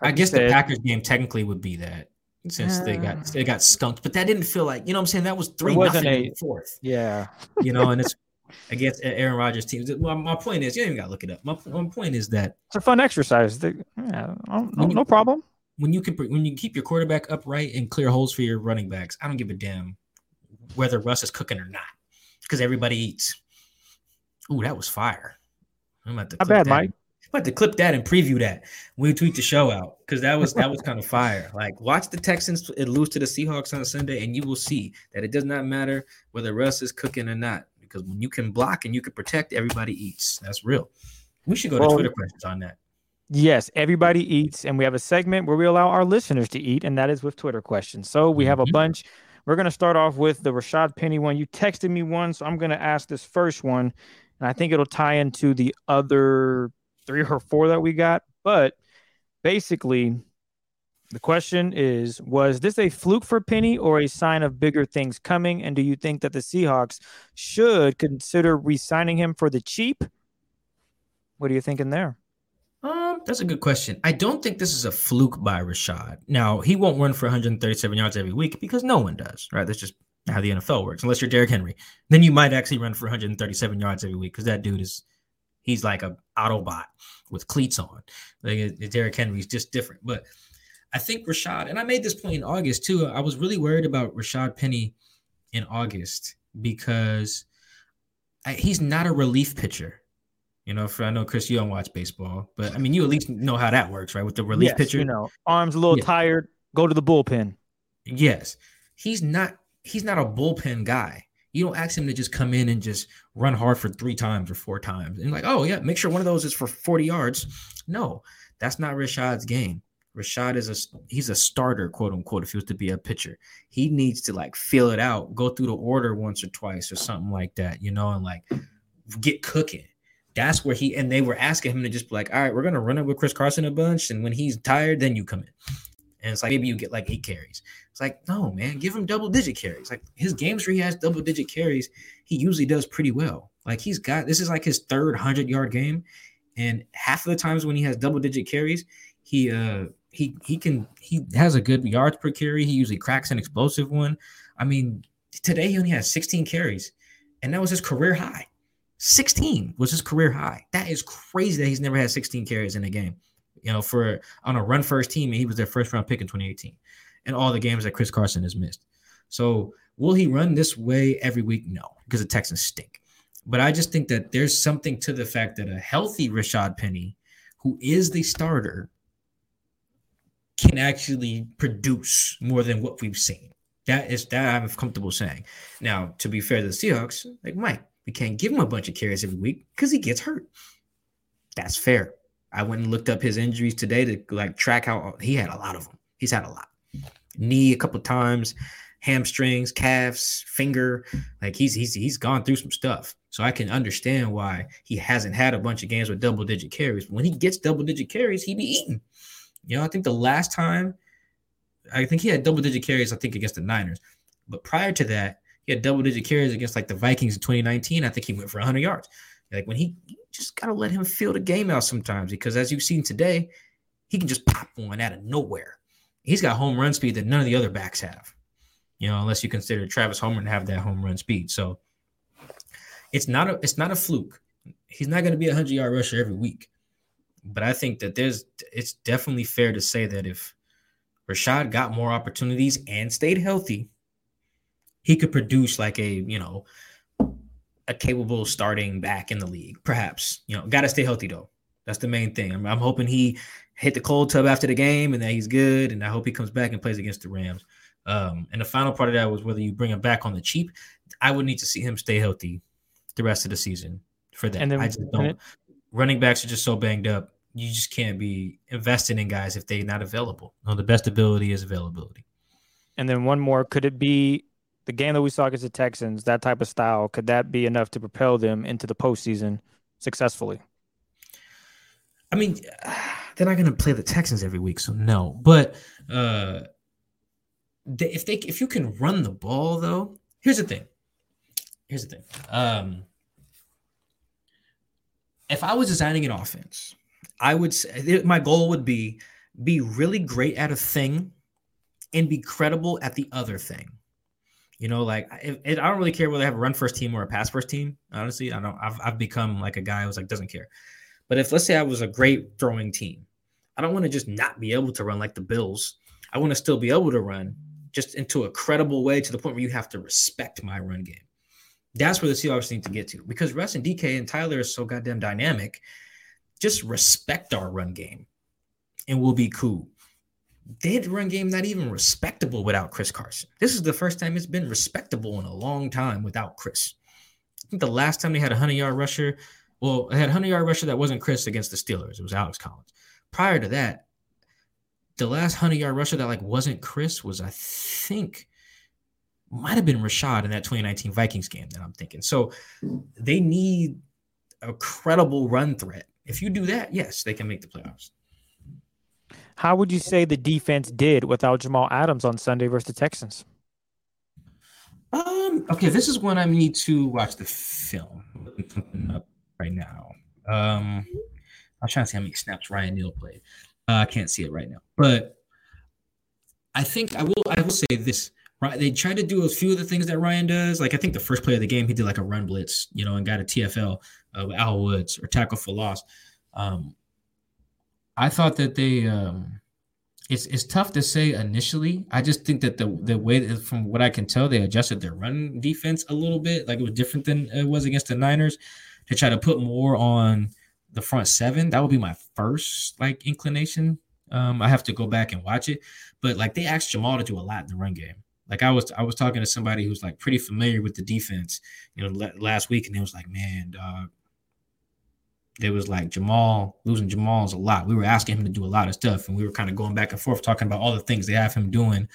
Like I guess the Packers game technically would be that since they got ah. they got skunked. But that didn't feel like you know what I'm saying. That was three nothing a, fourth. Yeah, you know, and it's against Aaron Rodgers' team. Well, my point is, you ain't even got to look it up. My, my point is that it's a fun exercise. They, yeah, no, you, no problem. When you can when you keep your quarterback upright and clear holes for your running backs, I don't give a damn whether Russ is cooking or not because everybody eats. Ooh, that was fire. I'm at the Not bad, that. Mike about to clip that and preview that when we tweet the show out because that was that was kind of fire. Like watch the Texans lose to the Seahawks on Sunday, and you will see that it does not matter whether Russ is cooking or not because when you can block and you can protect, everybody eats. That's real. We should go to well, Twitter questions on that. Yes, everybody eats, and we have a segment where we allow our listeners to eat, and that is with Twitter questions. So we have a mm-hmm. bunch. We're going to start off with the Rashad Penny one. You texted me one, so I'm going to ask this first one, and I think it'll tie into the other three or four that we got. But basically, the question is Was this a fluke for Penny or a sign of bigger things coming? And do you think that the Seahawks should consider re signing him for the cheap? What are you thinking there? Um, that's a good question. I don't think this is a fluke by Rashad. Now, he won't run for 137 yards every week because no one does, right? That's just how the NFL works. Unless you're Derrick Henry, then you might actually run for 137 yards every week because that dude is He's like a Autobot with cleats on. Like Derrick Henry's just different. But I think Rashad, and I made this point in August too. I was really worried about Rashad Penny in August because I, he's not a relief pitcher. You know, for I know Chris, you don't watch baseball, but I mean, you at least know how that works, right? With the relief yes, pitcher, you know, arms a little yeah. tired, go to the bullpen. Yes, he's not. He's not a bullpen guy. You don't ask him to just come in and just run hard for three times or four times. And like, oh yeah, make sure one of those is for 40 yards. No, that's not Rashad's game. Rashad is a he's a starter, quote unquote, if he was to be a pitcher. He needs to like feel it out, go through the order once or twice or something like that, you know, and like get cooking. That's where he and they were asking him to just be like, all right, we're gonna run it with Chris Carson a bunch, and when he's tired, then you come in. And it's like maybe you get like eight carries. It's like, no, man, give him double digit carries. Like his games where he has double digit carries, he usually does pretty well. Like he's got this is like his third hundred yard game. And half of the times when he has double digit carries, he uh he he can he has a good yards per carry. He usually cracks an explosive one. I mean, today he only has 16 carries, and that was his career high. 16 was his career high. That is crazy that he's never had 16 carries in a game. You know, for on a run first team, and he was their first round pick in 2018, and all the games that Chris Carson has missed. So will he run this way every week? No, because the Texans stink. But I just think that there's something to the fact that a healthy Rashad Penny, who is the starter, can actually produce more than what we've seen. That is that I'm comfortable saying. Now, to be fair to the Seahawks, like Mike, we can't give him a bunch of carries every week because he gets hurt. That's fair. I went and looked up his injuries today to like track how he had a lot of them. He's had a lot. Knee a couple times, hamstrings, calves, finger. Like he's he's he's gone through some stuff. So I can understand why he hasn't had a bunch of games with double digit carries. When he gets double digit carries, he be eating. You know, I think the last time, I think he had double digit carries, I think, against the Niners. But prior to that, he had double digit carries against like the Vikings in 2019. I think he went for 100 yards. Like when he just got to let him feel the game out sometimes because as you've seen today, he can just pop one out of nowhere. He's got home run speed that none of the other backs have, you know, unless you consider Travis Homer to have that home run speed. So it's not a it's not a fluke. He's not going to be a hundred yard rusher every week. But I think that there's it's definitely fair to say that if Rashad got more opportunities and stayed healthy, he could produce like a, you know, a capable starting back in the league. Perhaps, you know, got to stay healthy though. That's the main thing. I'm, I'm, hoping he hit the cold tub after the game and that he's good. And I hope he comes back and plays against the Rams. Um, and the final part of that was whether you bring him back on the cheap. I would need to see him stay healthy the rest of the season for that. And then, I just don't. It, running backs are just so banged up. You just can't be investing in guys if they're not available. No, the best ability is availability. And then one more. Could it be the game that we saw against the Texans, that type of style? Could that be enough to propel them into the postseason successfully? I mean, they're not going to play the Texans every week, so no. But uh, they, if they if you can run the ball, though, here's the thing. Here's the thing. Um, if I was designing an offense, I would say my goal would be be really great at a thing and be credible at the other thing. You know, like it, it, I don't really care whether I have a run first team or a pass first team. Honestly, I don't. I've I've become like a guy who's like doesn't care. But if let's say I was a great throwing team, I don't want to just not be able to run like the Bills. I want to still be able to run just into a credible way to the point where you have to respect my run game. That's where the Seahawks need to get to because Russ and DK and Tyler are so goddamn dynamic. Just respect our run game and we'll be cool. Had run game not even respectable without Chris Carson. This is the first time it's been respectable in a long time without Chris. I think the last time they had a 100 yard rusher, well, they had a 100 yard rusher that wasn't Chris against the Steelers. It was Alex Collins. Prior to that, the last 100 yard rusher that like wasn't Chris was, I think, might have been Rashad in that 2019 Vikings game that I'm thinking. So they need a credible run threat. If you do that, yes, they can make the playoffs. How would you say the defense did without Jamal Adams on Sunday versus the Texans? Um. Okay, this is when I need to watch the film right now. Um, I'm trying to see how many snaps Ryan Neal played. Uh, I can't see it right now, but I think I will. I will say this: Right, they tried to do a few of the things that Ryan does. Like I think the first play of the game, he did like a run blitz, you know, and got a TFL uh, with Al Woods or tackle for loss. Um, I thought that they. Um, it's it's tough to say initially. I just think that the the way that, from what I can tell, they adjusted their run defense a little bit. Like it was different than it was against the Niners to try to put more on the front seven. That would be my first like inclination. Um, I have to go back and watch it, but like they asked Jamal to do a lot in the run game. Like I was, I was talking to somebody who's like pretty familiar with the defense, you know, last week, and it was like, man, dog. It was like Jamal losing Jamal's a lot. We were asking him to do a lot of stuff, and we were kind of going back and forth talking about all the things they have him doing,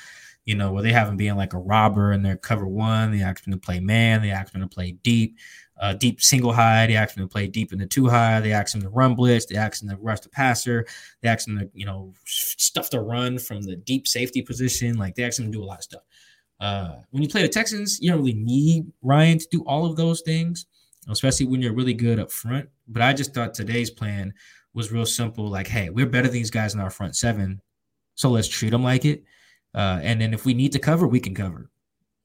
you know, where they have him being like a robber in their cover one. They ask him to play man. They ask him to play deep, uh, deep single high. They ask him to play deep in the two high. They ask him to run blitz. They ask him to rush the passer. They ask him to, you know, stuff the run from the deep safety position. Like they ask him to do a lot of stuff. Uh, when you play the Texans, you don't really need Ryan to do all of those things, especially when you're really good up front. But I just thought today's plan was real simple. Like, hey, we're better than these guys in our front seven, so let's treat them like it. Uh, and then if we need to cover, we can cover.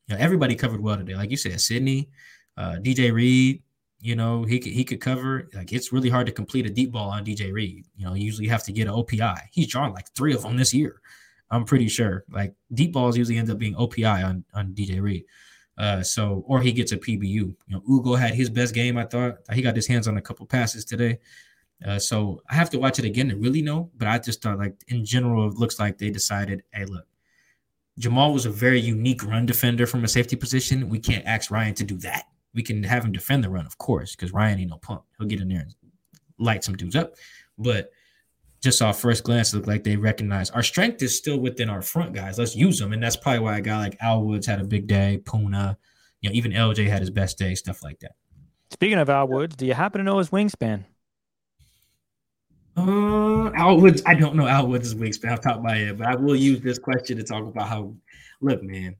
You know, everybody covered well today. Like you said, Sidney, uh, DJ Reed, you know, he could he could cover. Like it's really hard to complete a deep ball on DJ Reed. You know, you usually have to get an OPI. He's drawn like three of them this year. I'm pretty sure. Like deep balls usually end up being OPI on on DJ Reed. Uh, so or he gets a PBU. You know, Ugo had his best game. I thought he got his hands on a couple passes today. Uh, so I have to watch it again to really know. But I just thought like in general, it looks like they decided, hey, look, Jamal was a very unique run defender from a safety position. We can't ask Ryan to do that. We can have him defend the run, of course, because Ryan ain't no punk. He'll get in there and light some dudes up. But just off first glance, it looked like they recognize our strength is still within our front guys. Let's use them. And that's probably why a guy like Al Woods had a big day, Poona, you know, even LJ had his best day, stuff like that. Speaking of Al Woods, do you happen to know his wingspan? Uh, Al Woods, I don't know Al Woods' wingspan off top of my head, but I will use this question to talk about how. Look, man,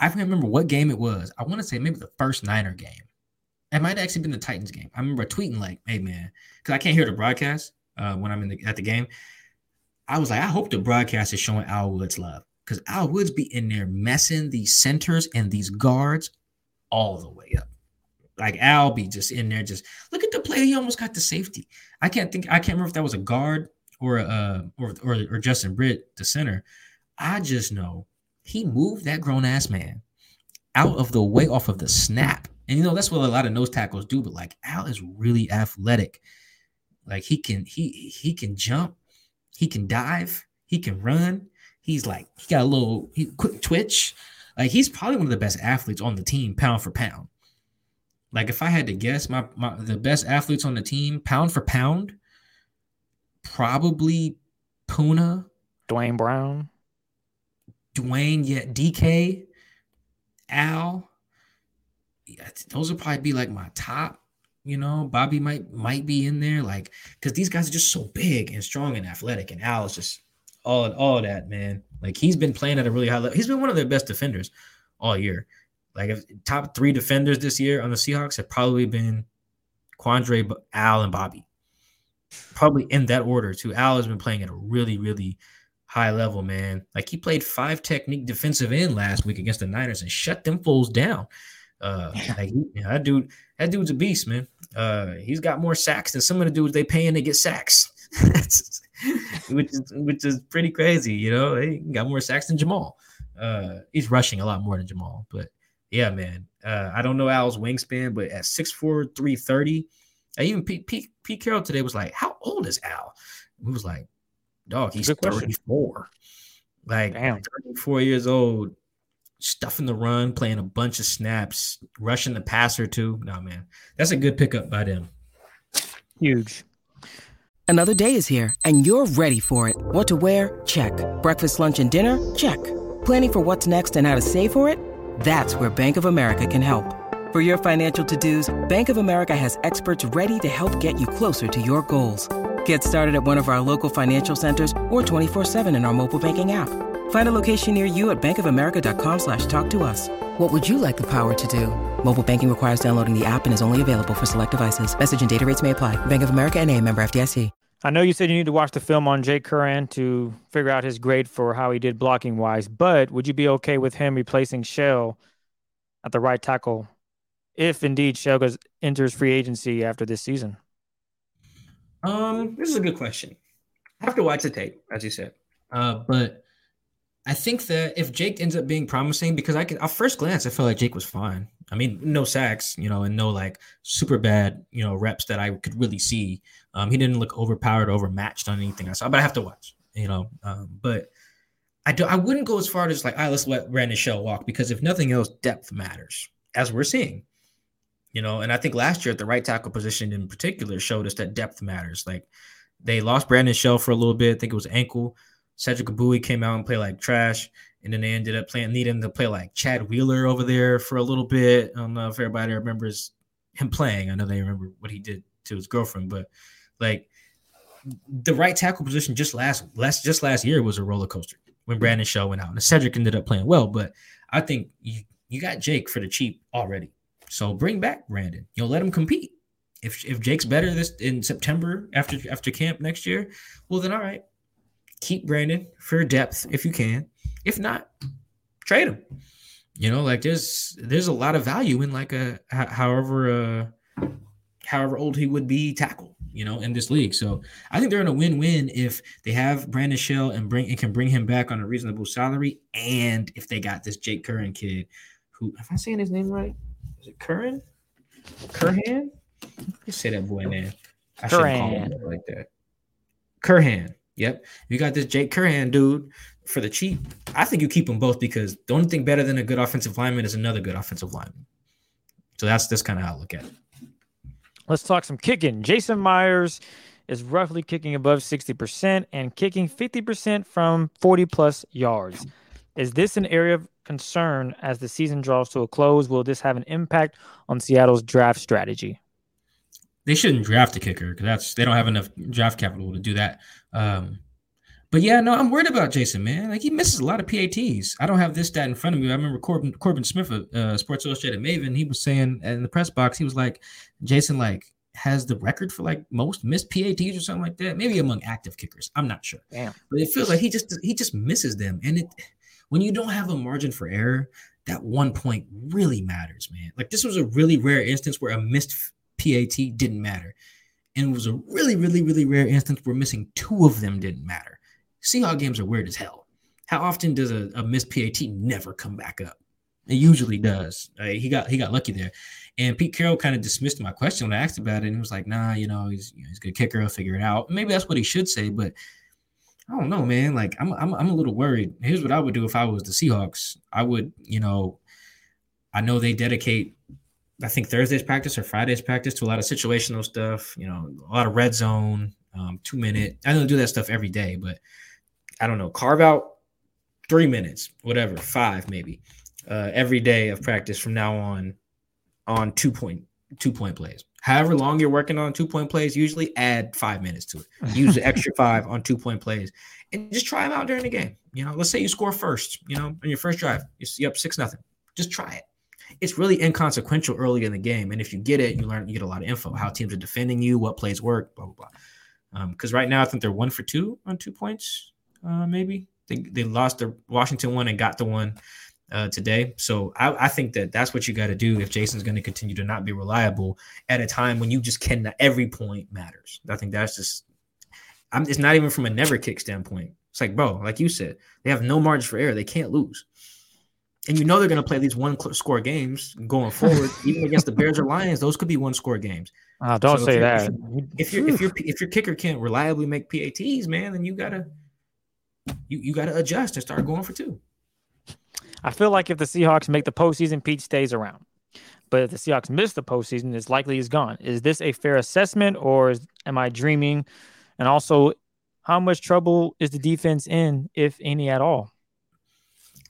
I can't remember what game it was. I want to say maybe the first Niner game. It might have actually been the Titans game. I remember tweeting like, "Hey, man," because I can't hear the broadcast uh, when I'm in the, at the game. I was like, I hope the broadcast is showing Al Woods love because Al Woods be in there messing these centers and these guards all the way up like Al be just in there, just look at the play. He almost got the safety. I can't think. I can't remember if that was a guard or uh or or, or Justin Britt, the center. I just know he moved that grown ass man out of the way off of the snap. And you know that's what a lot of nose tackles do. But like Al is really athletic. Like he can he he can jump, he can dive, he can run. He's like he got a little he, quick twitch. Like he's probably one of the best athletes on the team, pound for pound. Like if I had to guess, my, my the best athletes on the team, pound for pound, probably Poona, Duane Brown, Duane, yeah, DK, Al. Yeah, those would probably be like my top. You know, Bobby might might be in there, like because these guys are just so big and strong and athletic, and Al is just all all that man. Like he's been playing at a really high level. He's been one of their best defenders all year. Like if top three defenders this year on the Seahawks have probably been Quandre, Al, and Bobby. Probably in that order too. Al has been playing at a really, really high level, man. Like he played five technique defensive end last week against the Niners and shut them fools down. Uh, like that dude, that dude's a beast, man. Uh, he's got more sacks than some of the dudes they paying to get sacks, which is which is pretty crazy. You know, he got more sacks than Jamal. Uh, he's rushing a lot more than Jamal, but yeah, man. Uh, I don't know Al's wingspan, but at 6'4, 330, even Pete, Pete, Pete Carroll today was like, How old is Al? He was like, Dog, he's 34. Like Damn. 34 years old, stuffing the run, playing a bunch of snaps, rushing the passer too. No, man. That's a good pickup by them. Huge. Another day is here, and you're ready for it. What to wear? Check. Breakfast, lunch, and dinner? Check. Planning for what's next and how to save for it? That's where Bank of America can help. For your financial to-dos, Bank of America has experts ready to help get you closer to your goals. Get started at one of our local financial centers or 24-7 in our mobile banking app. Find a location near you at bankofamerica.com slash talk to us. What would you like the power to do? Mobile banking requires downloading the app and is only available for select devices. Message and data rates may apply. Bank of America and a member FDIC. I know you said you need to watch the film on Jake Curhan to figure out his grade for how he did blocking wise, but would you be okay with him replacing Shell at the right tackle if indeed Shell goes enters free agency after this season? Um, this is a good question. I have to watch the tape, as you said. Uh, but I think that if Jake ends up being promising, because I can at first glance, I felt like Jake was fine. I mean, no sacks, you know, and no like super bad, you know, reps that I could really see. Um, he didn't look overpowered, overmatched on anything I saw, but I have to watch, you know. Um, but I do I wouldn't go as far as like, right, let's let Brandon Shell walk because if nothing else, depth matters, as we're seeing. You know, and I think last year at the right tackle position in particular showed us that depth matters. Like they lost Brandon Shell for a little bit. I think it was ankle. Cedric Ogbuehi came out and played like trash, and then they ended up playing needing to play like Chad Wheeler over there for a little bit. I don't know if everybody remembers him playing. I know they remember what he did to his girlfriend, but like the right tackle position just last last just last year was a roller coaster when Brandon Shell went out. And Cedric ended up playing well, but I think you, you got Jake for the cheap already. So bring back Brandon. You'll let him compete. If if Jake's better this in September after after camp next year, well then all right. Keep Brandon for depth if you can. If not, trade him. You know, like there's there's a lot of value in like a however uh however old he would be tackle you know, in this league. So I think they're in a win-win if they have Brandon Shell and bring and can bring him back on a reasonable salary, and if they got this Jake Curhan kid, who, if I'm saying his name right, is it Curran? Curhan? You say that boy name. I should call him like that. Curhan. Yep. You got this Jake Curhan dude for the cheap. I think you keep them both because the only thing better than a good offensive lineman is another good offensive lineman. So that's that's kind of how I look at it. Let's talk some kicking. Jason Myers is roughly kicking above 60% and kicking 50% from 40 plus yards. Is this an area of concern as the season draws to a close? Will this have an impact on Seattle's draft strategy? They shouldn't draft a kicker because that's they don't have enough draft capital to do that. Um, but yeah, no, I'm worried about Jason, man. Like he misses a lot of PATs. I don't have this stat in front of me. I remember Corbin, Corbin Smith, uh, Sports Illustrated Maven, he was saying in the press box, he was like, Jason, like has the record for like most missed PATs or something like that. Maybe among active kickers, I'm not sure. Damn. But it feels like he just he just misses them, and it when you don't have a margin for error, that one point really matters, man. Like this was a really rare instance where a missed PAT didn't matter, and it was a really, really, really rare instance where missing two of them didn't matter. Seahawks games are weird as hell. How often does a, a missed PAT never come back up? It usually does. He got he got lucky there. And Pete Carroll kind of dismissed my question when I asked about it. And he was like, nah, you know, he's, you know, he's a good kicker. He'll figure it out. Maybe that's what he should say, but I don't know, man. Like I'm, I'm, I'm a little worried. Here's what I would do if I was the Seahawks. I would, you know, I know they dedicate, I think Thursday's practice or Friday's practice to a lot of situational stuff, you know, a lot of red zone, um, two minute. I don't do that stuff every day, but I don't know, carve out three minutes, whatever, five maybe, uh, every day of practice from now on, on two point two point plays. However long you're working on two point plays, usually add five minutes to it. Use the extra five on two point plays, and just try them out during the game. You know, let's say you score first. You know, on your first drive, you're up six nothing. Just try it. It's really inconsequential early in the game, and if you get it, you learn you get a lot of info how teams are defending you, what plays work, blah blah blah. Because um, right now, I think they're one for two on two points uh, maybe they, they lost the Washington one and got the one uh, today. So I, I, think that that's what you got to do if Jason's going to continue to not be reliable at a time when you just cannot. Every point matters. I think that's just. I'm, it's not even from a never kick standpoint. It's like, bro, like you said, they have no margin for error. They can't lose. And you know they're going to play these one score games going forward, even against the Bears or Lions. Those could be one score games. Uh, don't so say that. If, your if your if your kicker can't reliably make PATs, man, then you gotta you, you got to adjust and start going for two. I feel like if the Seahawks make the postseason, Pete stays around. But if the Seahawks miss the postseason, it's likely he's gone. Is this a fair assessment or is, am I dreaming? And also, how much trouble is the defense in, if any at all?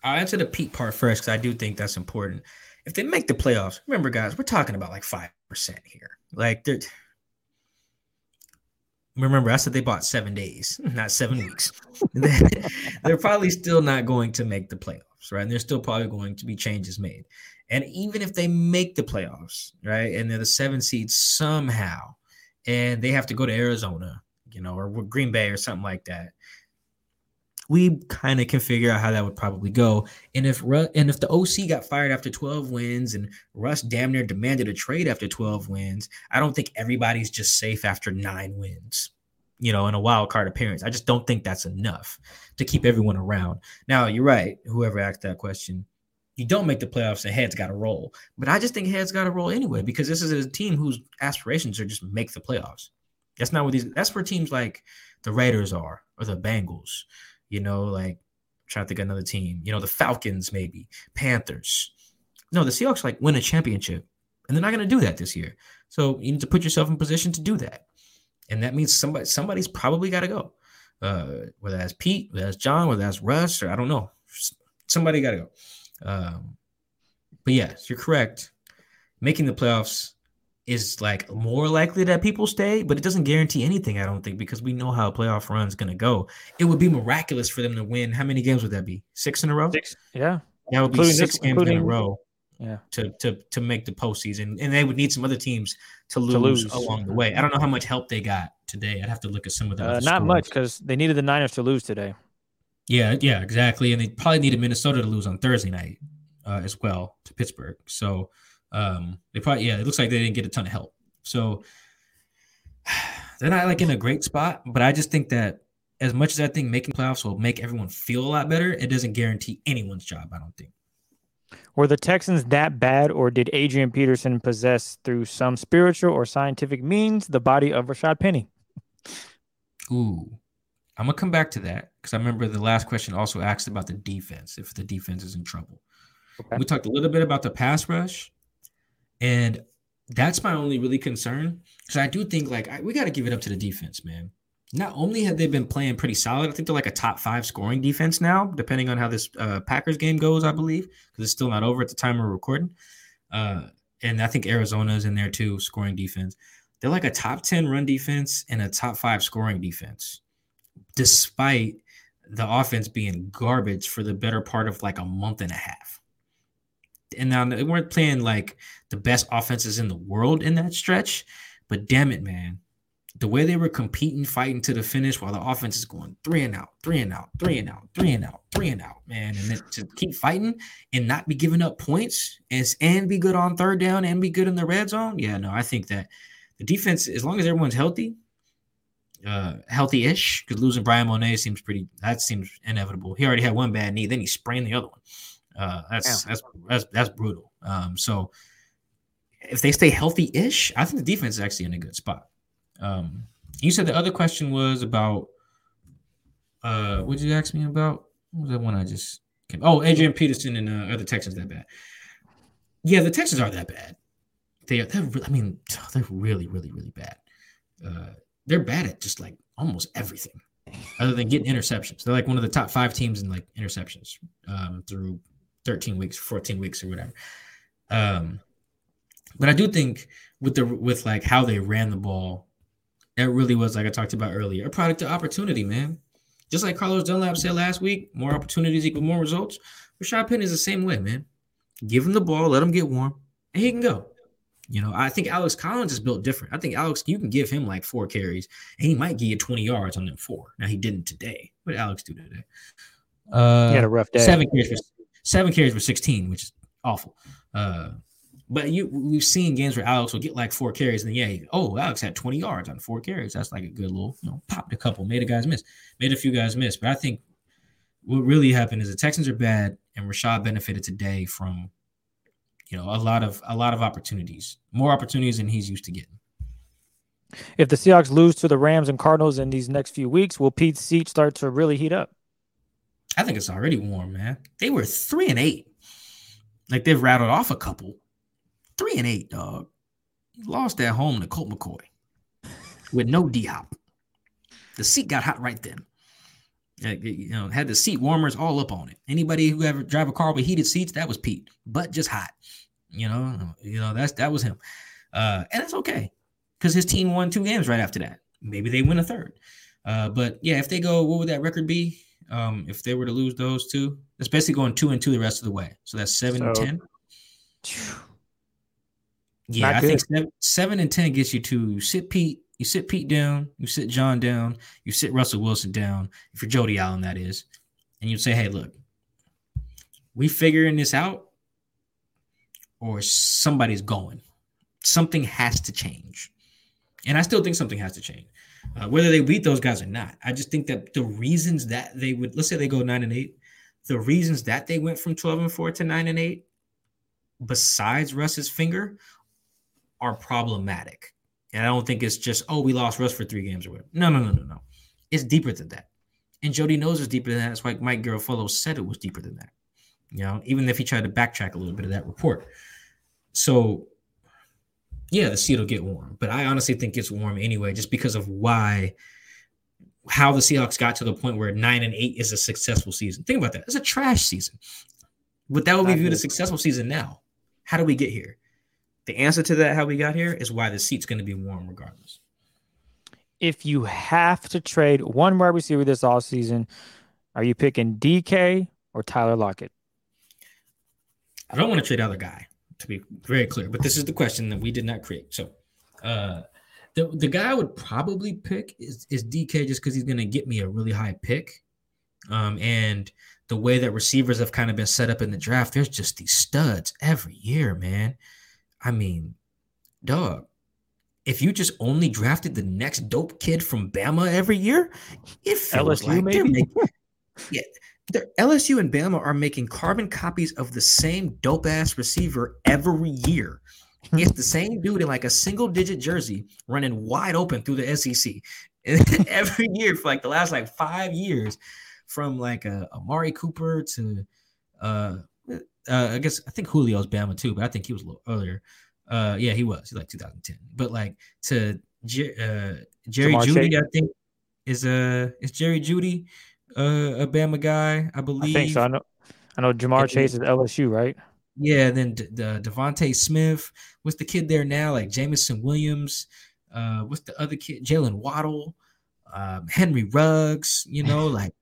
I'll answer the Pete part first because I do think that's important. If they make the playoffs, remember, guys, we're talking about like 5% here. Like, they're remember I said they bought seven days, not seven weeks. they're probably still not going to make the playoffs, right? And there's still probably going to be changes made. And even if they make the playoffs, right, and they're the seven seeds somehow, and they have to go to Arizona, you know, or Green Bay or something like that, we kind of can figure out how that would probably go. And if and if the OC got fired after 12 wins and Russ damn near demanded a trade after 12 wins, I don't think everybody's just safe after nine wins. You know, in a wild card appearance, I just don't think that's enough to keep everyone around. Now, you're right. Whoever asked that question, you don't make the playoffs and heads got to roll. But I just think heads got to roll anyway because this is a team whose aspirations are just make the playoffs. That's not what these. That's where teams like the Raiders are or the Bengals you know, like trying to of another team, you know, the Falcons, maybe Panthers. No, the Seahawks like win a championship, and they're not going to do that this year. So you need to put yourself in position to do that, and that means somebody somebody's probably got to go. uh, whether that's Pete, whether that's John, whether that's Russ, or I don't know. Somebody got to go. Um, but yes, you're correct. Making the playoffs is like more likely that people stay, but it doesn't guarantee anything, I don't think, because we know how a playoff run is going to go. It would be miraculous for them to win. How many games would that be? Six in a row? Six. Yeah. That would be six this- games in a row Yeah. to to to make the postseason, and they would need some other teams to lose, lose. along the way. I don't know how much help they got today. I'd have to look at some of the Uh, not scores. much because they needed the Niners to lose today. Yeah, yeah, exactly. And they probably needed Minnesota to lose on Thursday night uh, as well to Pittsburgh. So um, they probably yeah, it looks like they didn't get a ton of help. So they're not like in a great spot, but I just think that as much as I think making playoffs will make everyone feel a lot better, it doesn't guarantee anyone's job. I don't think. Were the Texans that bad, or did Adrian Peterson possess, through some spiritual or scientific means, the body of Rashad Penny? Ooh, I'm gonna come back to that because I remember the last question also asked about the defense if the defense is in trouble. Okay. We talked a little bit about the pass rush, and that's my only really concern because I do think like I, we got to give it up to the defense, man. Not only have they been playing pretty solid, I think they're like a top five scoring defense now, depending on how this uh, Packers game goes, I believe, because it's still not over at the time we're recording. Uh, and I think Arizona's in there too, scoring defense. They're like a top 10 run defense and a top five scoring defense, despite the offense being garbage for the better part of like a month and a half. And now they weren't playing like the best offenses in the world in that stretch, but damn it, man. The way they were competing, fighting to the finish while the offense is going three and out, three and out, three and out, three and out, three and out, man. And then to keep fighting and not be giving up points and, and be good on third down and be good in the red zone. Yeah, no, I think that the defense, as long as everyone's healthy, uh, healthy-ish, because losing Bryan Mone seems pretty. That seems inevitable. He already had one bad knee, then he sprained the other one. Uh, that's that's that's that's brutal. Um, so if they stay healthy-ish, I think the defense is actually in a good spot. Um, you said the other question was about. Uh, what did you ask me about? What was that one I just? Came, oh, Adrian Peterson and uh, are the Texans that bad? Yeah, the Texans are that bad. They are. They're, I mean, they're really, really, really bad. Uh, they're bad at just like almost everything, other than getting interceptions. They're like one of the top five teams in like interceptions um, through 13 weeks, 14 weeks, or whatever. Um, but I do think with the with like how they ran the ball, that really was like I talked about earlier, a product of opportunity, man. Just like Carlos Dunlap said last week, more opportunities equal more results. Rashad Penny is the same way, man. Give him the ball, let him get warm, and he can go. You know, I think Alex Collins is built different. I think Alex, you can give him like four carries, and he might give you 20 yards on them four. Now he didn't today. What did Alex do today? Uh, He had a rough day. seven carries for seven carries for 16, which is awful. Uh, but you we've seen games where Alex will get like four carries, and then yeah, he- oh, Alex had 20 yards on four carries. That's like a good little, you know, popped a couple, made a guys miss, made a few guys miss. But I think what really happened is the Texans are bad, and Rashad benefited today from, you know, a lot of a lot of opportunities, more opportunities than he's used to getting. If the Seahawks lose to the Rams and Cardinals in these next few weeks, will Pete's seat start to really heat up? I think it's already warm, man. They were three and eight. Like they've rattled off a couple. Three and eight, dog. Lost at home to Colt McCoy with no D hop. The seat got hot right then. Like, You know, had the seat warmers all up on it. Anybody who ever drive a car with heated seats, that was Pete, but just hot. You know, you know that's that was him, uh, and it's okay because his team won two games right after that. Maybe they win a third. Uh, but yeah, if they go, what would that record be? Um, if they were to lose those two, it's basically going two and two the rest of the way. So that's seven and So- ten. Yeah, Not I think seven, seven and ten gets you to you sit Pete, you sit Pete down, you sit John down, you sit Russell Wilson down. If you're Jody Allen, that is, and you say, "Hey, look, we figuring this out, or somebody's going. Something has to change." And I still think something has to change, uh, whether they beat those guys or not. I just think that the reasons that they would, let's say they go nine and eight, the reasons that they went from twelve and four to nine and eight, besides Russ's finger, are problematic. And I don't think it's just, oh, we lost Russ for three games or whatever. No, no, no, no, no. It's deeper than that. And Jody knows it's deeper than that. That's why Mike Garafolo said it was deeper than that. You know, even if he tried to backtrack a little bit of that report. So, yeah, the seat will get warm. But I honestly think it's warm anyway, just because of why how the Seahawks got to the point where nine and eight is a successful season. Think about that. It's a trash season. But that would be viewed as a successful season now. How do we get here? The answer to that, how we got here, is why the seat's going to be warm regardless. If you have to trade one wide receiver this all season, are you picking DK or Tyler Lockett? I don't want to trade other guy, to be very clear. But this is the question that we did not create. So uh the, the guy I would probably pick is, is DK just because he's going to get me a really high pick. Um, and the way that receivers have kind of been set up in the draft, there's just these studs every year, man. I mean, dog, if you just only drafted the next dope kid from Bama every year, it feels LSU like maybe. Making, yeah, LSU and Bama are making carbon copies of the same dope ass receiver every year. It's the same dude in like a single digit jersey running wide open through the SEC every year for like the last like five years, from like a uh, Amari Cooper to uh, uh, I guess I think Julio's Bama too, but I think he was a little earlier. Uh, yeah, he was. He's like 2010. But like to Jer- uh, Jerry Ja'Marr Jeudy, Chase. I think is a uh, is Jerry Jeudy uh, a Bama guy, I believe. I think so. I know. I know Ja'Marr Chase is LSU, right? Yeah, then the D- DeVonta Smith. What's the kid there now? Like Jameson Williams. Uh, what's the other kid? Jalen Waddle, um, Henry Ruggs. You know, like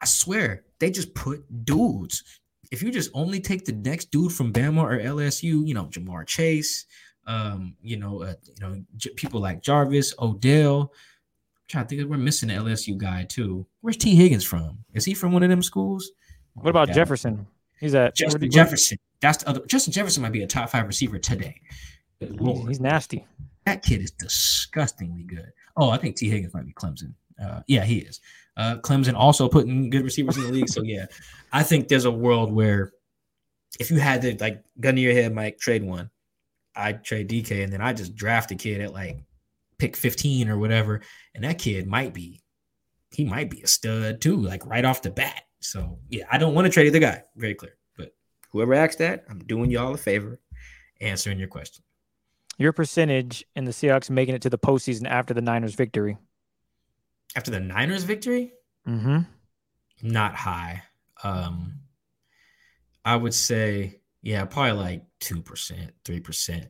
I swear they just put dudes. If you just only take the next dude from Bama or LSU, you know, Ja'Marr Chase, um, you know, uh, you know, J- people like Jarvis, Odell. I'm trying to think, we're missing an LSU guy too. Where's Tee Higgins from? Is he from one of them schools? What about Jefferson? He's at Justin Jefferson. That's the other. Justin Jefferson might be a top five receiver today. He's, he's, nasty. That kid is disgustingly good. Oh, I think Tee Higgins might be Clemson. Uh, yeah, he is. Uh, Clemson also putting good receivers in the league. So yeah, I think there's a world where if you had to like gun to your head, Mike, trade one, I'd trade DK, and then I just draft a kid at like pick 15 or whatever, and that kid might be, he might be a stud too, like right off the bat. So yeah, I don't want to trade the guy. Very clear. But whoever asked that, I'm doing y'all a favor, answering your question. Your percentage in the Seahawks making it to the postseason after the Niners victory. After the Niners victory? Mm-hmm. Not high. Um I would say, yeah, probably like two percent, three percent.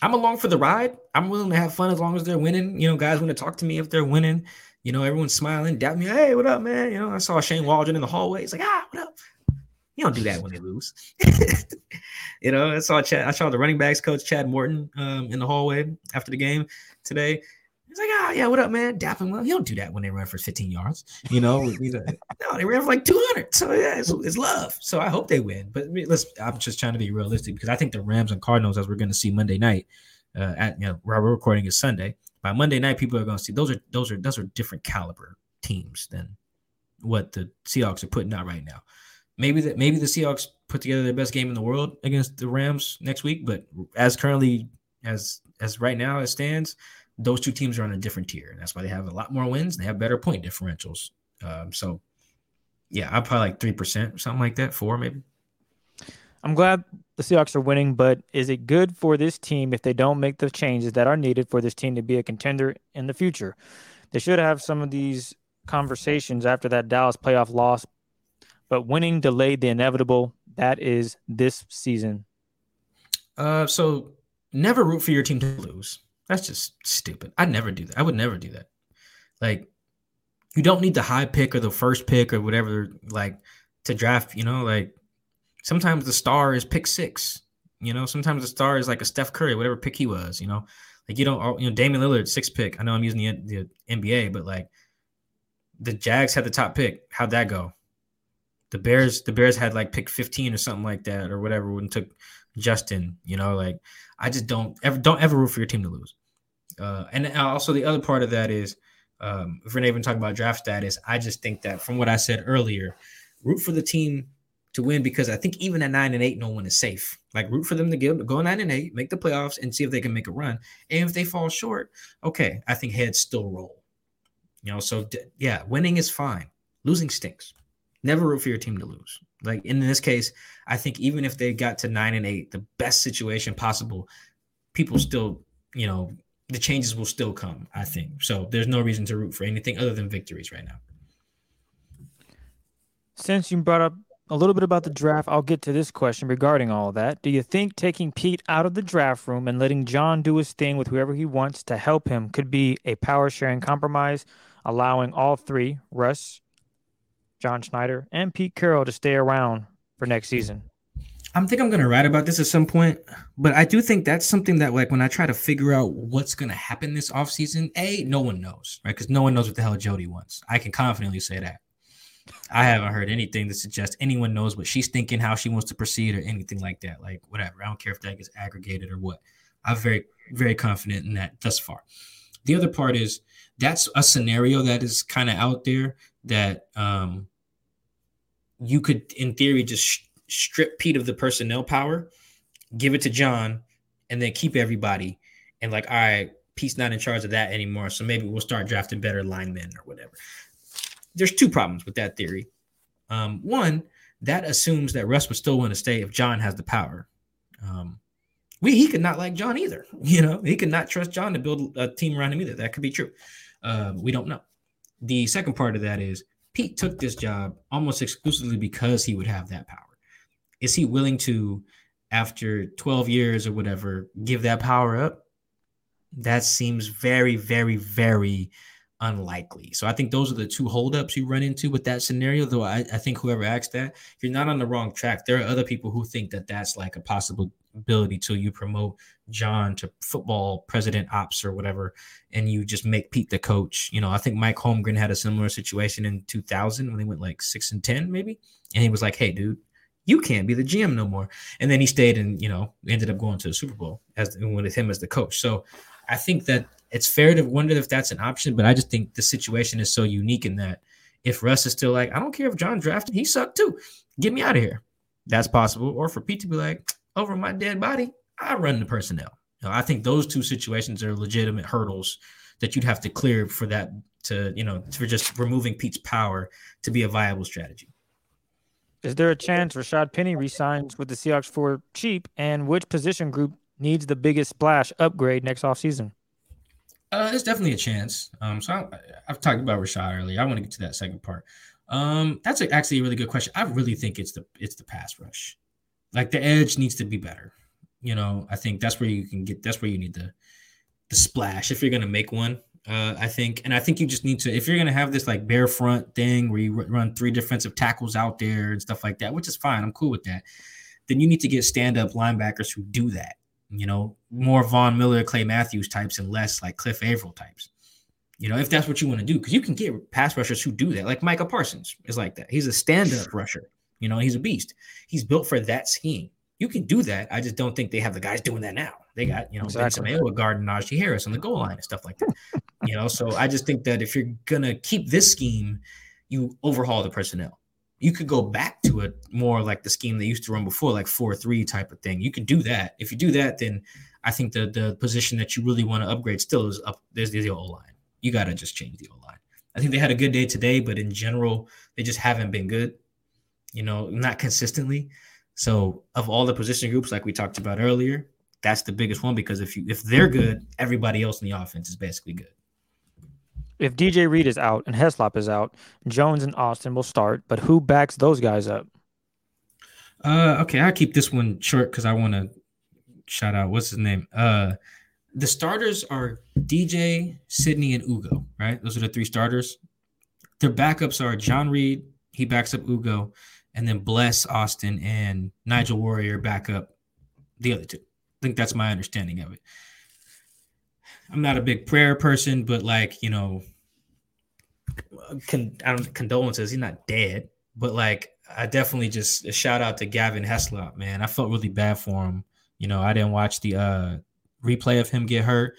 I'm along for the ride. I'm willing to have fun as long as they're winning. You know, guys want to talk to me if they're winning. You know, everyone's smiling, dap me. Hey, what up, man? You know, I saw Shane Waldron in the hallway. He's like, ah, what up? You don't do that when they lose. you know, I saw Chad, I saw the running backs coach Chad Morton um, in the hallway after the game today. He's like, ah, yeah, what up, man? Dapping well. You don't do that when they run for 15 yards. You know, no, they ran for like 200. So yeah, it's, it's, love. So I hope they win. But let's. I'm just trying to be realistic because I think the Rams and Cardinals, as we're going to see Monday night, uh, at you know, where we're recording is Sunday by Monday night, people are going to see those are those are those are different caliber teams than what the Seahawks are putting out right now. Maybe that maybe the Seahawks put together their best game in the world against the Rams next week, but as currently as as right now it stands, those two teams are on a different tier, and that's why they have a lot more wins. They have better point differentials. Um, so, yeah, I'm probably like three percent, or something like that, four maybe. I'm glad the Seahawks are winning, but is it good for this team if they don't make the changes that are needed for this team to be a contender in the future? They should have some of these conversations after that Dallas playoff loss, but winning delayed the inevitable. That is this season. Uh, so never root for your team to lose. That's just stupid. I'd never do that. I would never do that. Like, you don't need the high pick or the first pick or whatever, like to draft. You know, like sometimes the star is pick six. You know, sometimes the star is like a Steph Curry, whatever pick he was. You know, like you don't, you know, Damian Lillard six pick. I know I'm using the, the NBA, but like the Jags had the top pick. How'd that go? The Bears, the Bears had like pick 15 or something like that or whatever when took Justin. You know, like I just don't ever don't ever root for your team to lose. Uh, and also the other part of that is um, if we're not even talking about draft status, I just think that from what I said earlier, root for the team to win because I think even at nine and eight, no one is safe. Like root for them to get, go nine and eight, make the playoffs, and see if they can make a run. And if they fall short, okay, I think heads still roll. You know, so yeah, winning is fine. Losing stinks. Never root for your team to lose. Like in this case, I think even if they got to nine and eight, the best situation possible, people still, you know, the changes will still come. I think so. There's no reason to root for anything other than victories right now. Since you brought up a little bit about the draft, I'll get to this question regarding all that. Do you think taking Pete out of the draft room and letting John do his thing with whoever he wants to help him could be a power sharing compromise, allowing all three, Russ, John Schneider, and Pete Carroll, to stay around for next season? I'm think I'm gonna write about this at some point, but I do think that's something that like when I try to figure out what's gonna happen this offseason, A, no one knows, right? Because no one knows what the hell Jody wants. I can confidently say that. I haven't heard anything to suggest anyone knows what she's thinking, how she wants to proceed, or anything like that. Like whatever. I don't care if that gets aggregated or what. I'm very, very confident in that thus far. The other part is that's a scenario that is kind of out there that um, you could, in theory, just sh- strip Pete of the personnel power, give it to John, and then keep everybody. And like, all right, Pete's not in charge of that anymore. So maybe we'll start drafting better linemen or whatever there's two problems with that theory. Um, one, that assumes that Russ would still want to stay if John has the power. Um, we he could not like John either. You know, he could not trust John to build a team around him either. That could be true. Uh, we don't know. The second part of that is Pete took this job almost exclusively because he would have that power. Is he willing to, after 12 years or whatever, give that power up? That seems very, very, very unlikely. So I think those are the two holdups you run into with that scenario. Though I, I think whoever asked that, you're not on the wrong track. There are other people who think that that's like a possibility till you promote John to football president ops or whatever, and you just make Pete the coach. You know, I think Mike Holmgren had a similar situation in 2000 when he went like six and 10 maybe, and he was like, "Hey, dude." You can't be the GM no more, and then he stayed and you know ended up going to the Super Bowl as with him as the coach. So I think that it's fair to wonder if that's an option, but I just think the situation is so unique in that if Russ is still like, I don't care if John drafted, he sucked too. Get me out of here. That's possible. Or for Pete to be like, over my dead body, I run the personnel. You know, I think those two situations are legitimate hurdles that you'd have to clear for that to, you know, for just removing Pete's power to be a viable strategy. Is there a chance Rashad Penny resigns with the Seahawks for cheap? And which position group needs the biggest splash upgrade next offseason? Uh, there's definitely a chance. Um, so I, have talked about Rashad earlier. I want to get to that second part. Um, that's a, actually a really good question. I really think it's the it's the pass rush. Like the edge needs to be better. You know, I think that's where you can get. That's where you need the the splash if you're gonna make one. Uh, I think, and I think you just need to if you're gonna have this like bare front thing where you run three defensive tackles out there and stuff like that, which is fine. I'm cool with that. Then you need to get stand up linebackers who do that you know, mm-hmm. more Von Miller, Clay Matthews types and less like Cliff Avril types. You know, if that's what you want to do, because you can get pass rushers who do that. Like Micah Parsons is like that. He's a stand-up rusher. You know, he's a beast. He's built for that scheme. You can do that. I just don't think they have the guys doing that now. They got, you know, exactly. Ben Mayowa guarding Najee Harris on the goal line and stuff like that. you know, so I just think that if you're gonna keep this scheme, you overhaul the personnel you could go back to it more like the scheme they used to run before, like four three type of thing. You could do that. If you do that, then I think the the position that you really want to upgrade still is up. There's the O line. You got to just change the O line. I think they had a good day today, but in general, they just haven't been good. You know, not consistently. So, of all the position groups, like we talked about earlier, that's the biggest one because if you if they're good, everybody else in the offense is basically good if DJ Reed is out and Heslop is out, Jones and Austin will start. But who backs those guys up? Uh, okay, I'll keep this one short because I want to shout out what's his name. Uh, the starters are DJ, Sidney, and Ugo. Right, those are the three starters. Their backups are John Reid. He backs up Ugo, and then Bless Austin and Nigel Warrior back up the other two. I think that's my understanding of it. I'm not a big prayer person, but like you know, con- I don't condolences. He's not dead, but like I definitely just a shout out to Gavin Heslop, man. I felt really bad for him. You know, I didn't watch the uh replay of him get hurt,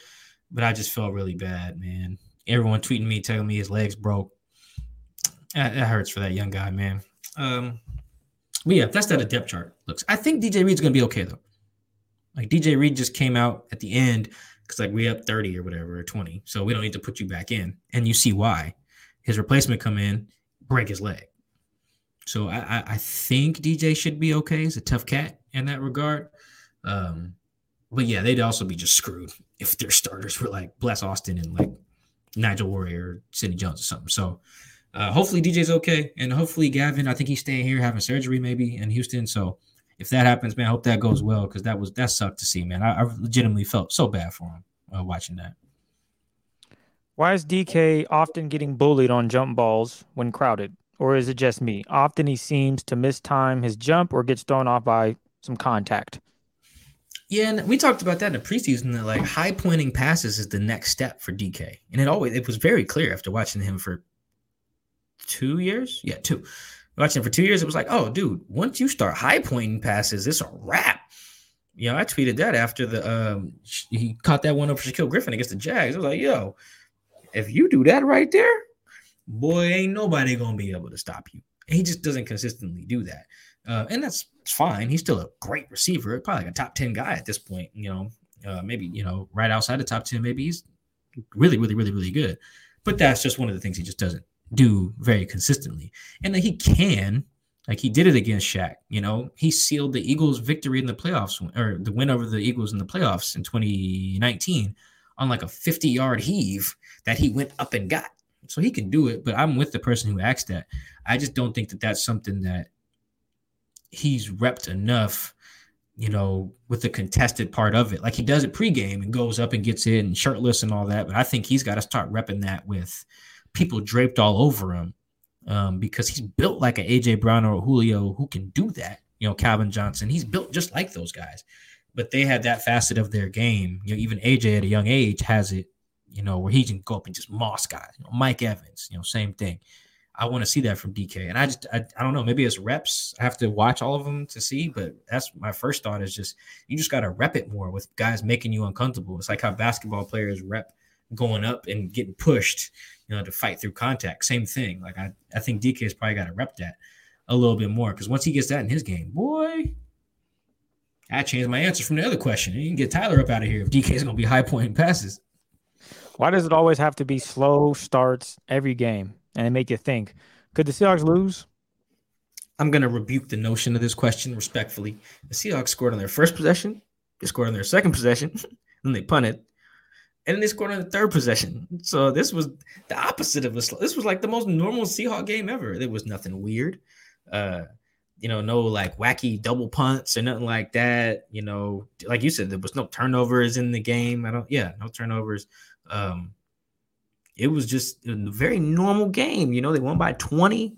but I just felt really bad, man. Everyone tweeting me, telling me his legs broke. That, hurts for that young guy, man. Um, but yeah, that's that a depth chart looks. I think DJ Reed's gonna be okay though. Like DJ Reed just came out at the end because like we up 30 or whatever or 20. So we don't need to put you back in. And you see why his replacement come in, break his leg. So I, I, think DJ should be okay. He's a tough cat in that regard. Um, but yeah, they'd also be just screwed if their starters were like Bless Austin and like Nigel Warrior, or Sidney Jones, or something. So uh, hopefully DJ's okay, and hopefully Gavin. I think he's staying here having surgery maybe in Houston. So if that happens, man, I hope that goes well because that was that sucked to see, man. I, I legitimately felt so bad for him uh, watching that. Why is DK often getting bullied on jump balls when crowded? Or is it just me? Often he seems to miss time his jump or gets thrown off by some contact. Yeah, and we talked about that in the preseason that like high pointing passes is the next step for DK. And it always it was very clear after watching him for two years. Yeah, two. Watching him for two years, it was like, oh, dude, once you start high pointing passes, it's a wrap. You know, I tweeted that after the um he caught that one up for Shaquill Griffin against the Jags. I was like, yo, if you do that right there, boy, ain't nobody gonna be able to stop you. He just doesn't consistently do that. Uh, and that's fine. He's still a great receiver, probably like a top 10 guy at this point, you know, uh, maybe, you know, right outside the top 10, maybe he's really, really, really, really good. But that's just one of the things he just doesn't do very consistently. And he can, like he did it against Shaq, you know, he sealed the Eagles' victory in the playoffs or the win over the Eagles in the playoffs in 2019 on like a 50 yard heave that he went up and got. So he can do it, but I'm with the person who asked that. I just don't think that that's something that he's repped enough, you know, with the contested part of it. Like he does it pregame and goes up and gets in shirtless and all that. But I think he's got to start repping that with people draped all over him um, because he's built like an AJ Brown or Julio who can do that. You know, Calvin Johnson, he's built just like those guys. But they had that facet of their game. You know, even AJ at a young age has it you know, where he can go up and just moss guys. You know, Mike Evans, you know, same thing. I want to see that from DK. And I just, I, I don't know, maybe it's reps. I have to watch all of them to see, but that's my first thought is just, you just got to rep it more with guys making you uncomfortable. It's like how basketball players rep going up and getting pushed, you know, to fight through contact. Same thing. Like I, I think DK has probably got to rep that a little bit more because once he gets that in his game, boy, I changed my answer from the other question. You can get Tyler up out of here if DK is going to be high pointing passes. Why does it always have to be slow starts every game and it make you think? Could the Seahawks lose? I'm going to rebuke the notion of this question respectfully. The Seahawks scored on their first possession, they scored on their second possession, then they punted, and then they scored on the third possession. So this was the opposite of a. Slow. This was like the most normal Seahawk game ever. There was nothing weird. Uh, you know, no like wacky double punts or nothing like that. You know, like you said, there was no turnovers in the game. I don't, yeah, no turnovers. Um, it was just a very normal game. You know, they won by 20.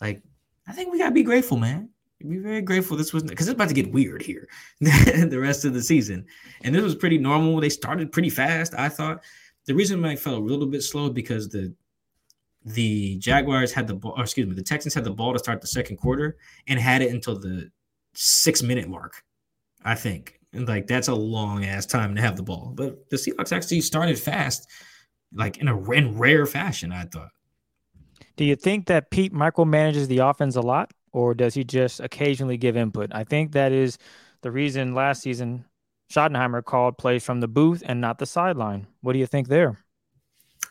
Like, I think we gotta be grateful, man. Be very grateful this wasn't because it's about to get weird here the rest of the season. And this was pretty normal. They started pretty fast. I thought the reason I felt a little bit slow because the the Jaguars had the ball, excuse me, the Texans had the ball to start the second quarter and had it until the six minute mark, I think. And like that's a long ass time to have the ball. But the Seahawks actually started fast, like in a in rare fashion, I thought. Do you think that Pete micromanages the offense a lot, or does he just occasionally give input? I think that is the reason last season Schottenheimer called plays from the booth and not the sideline. What do you think there?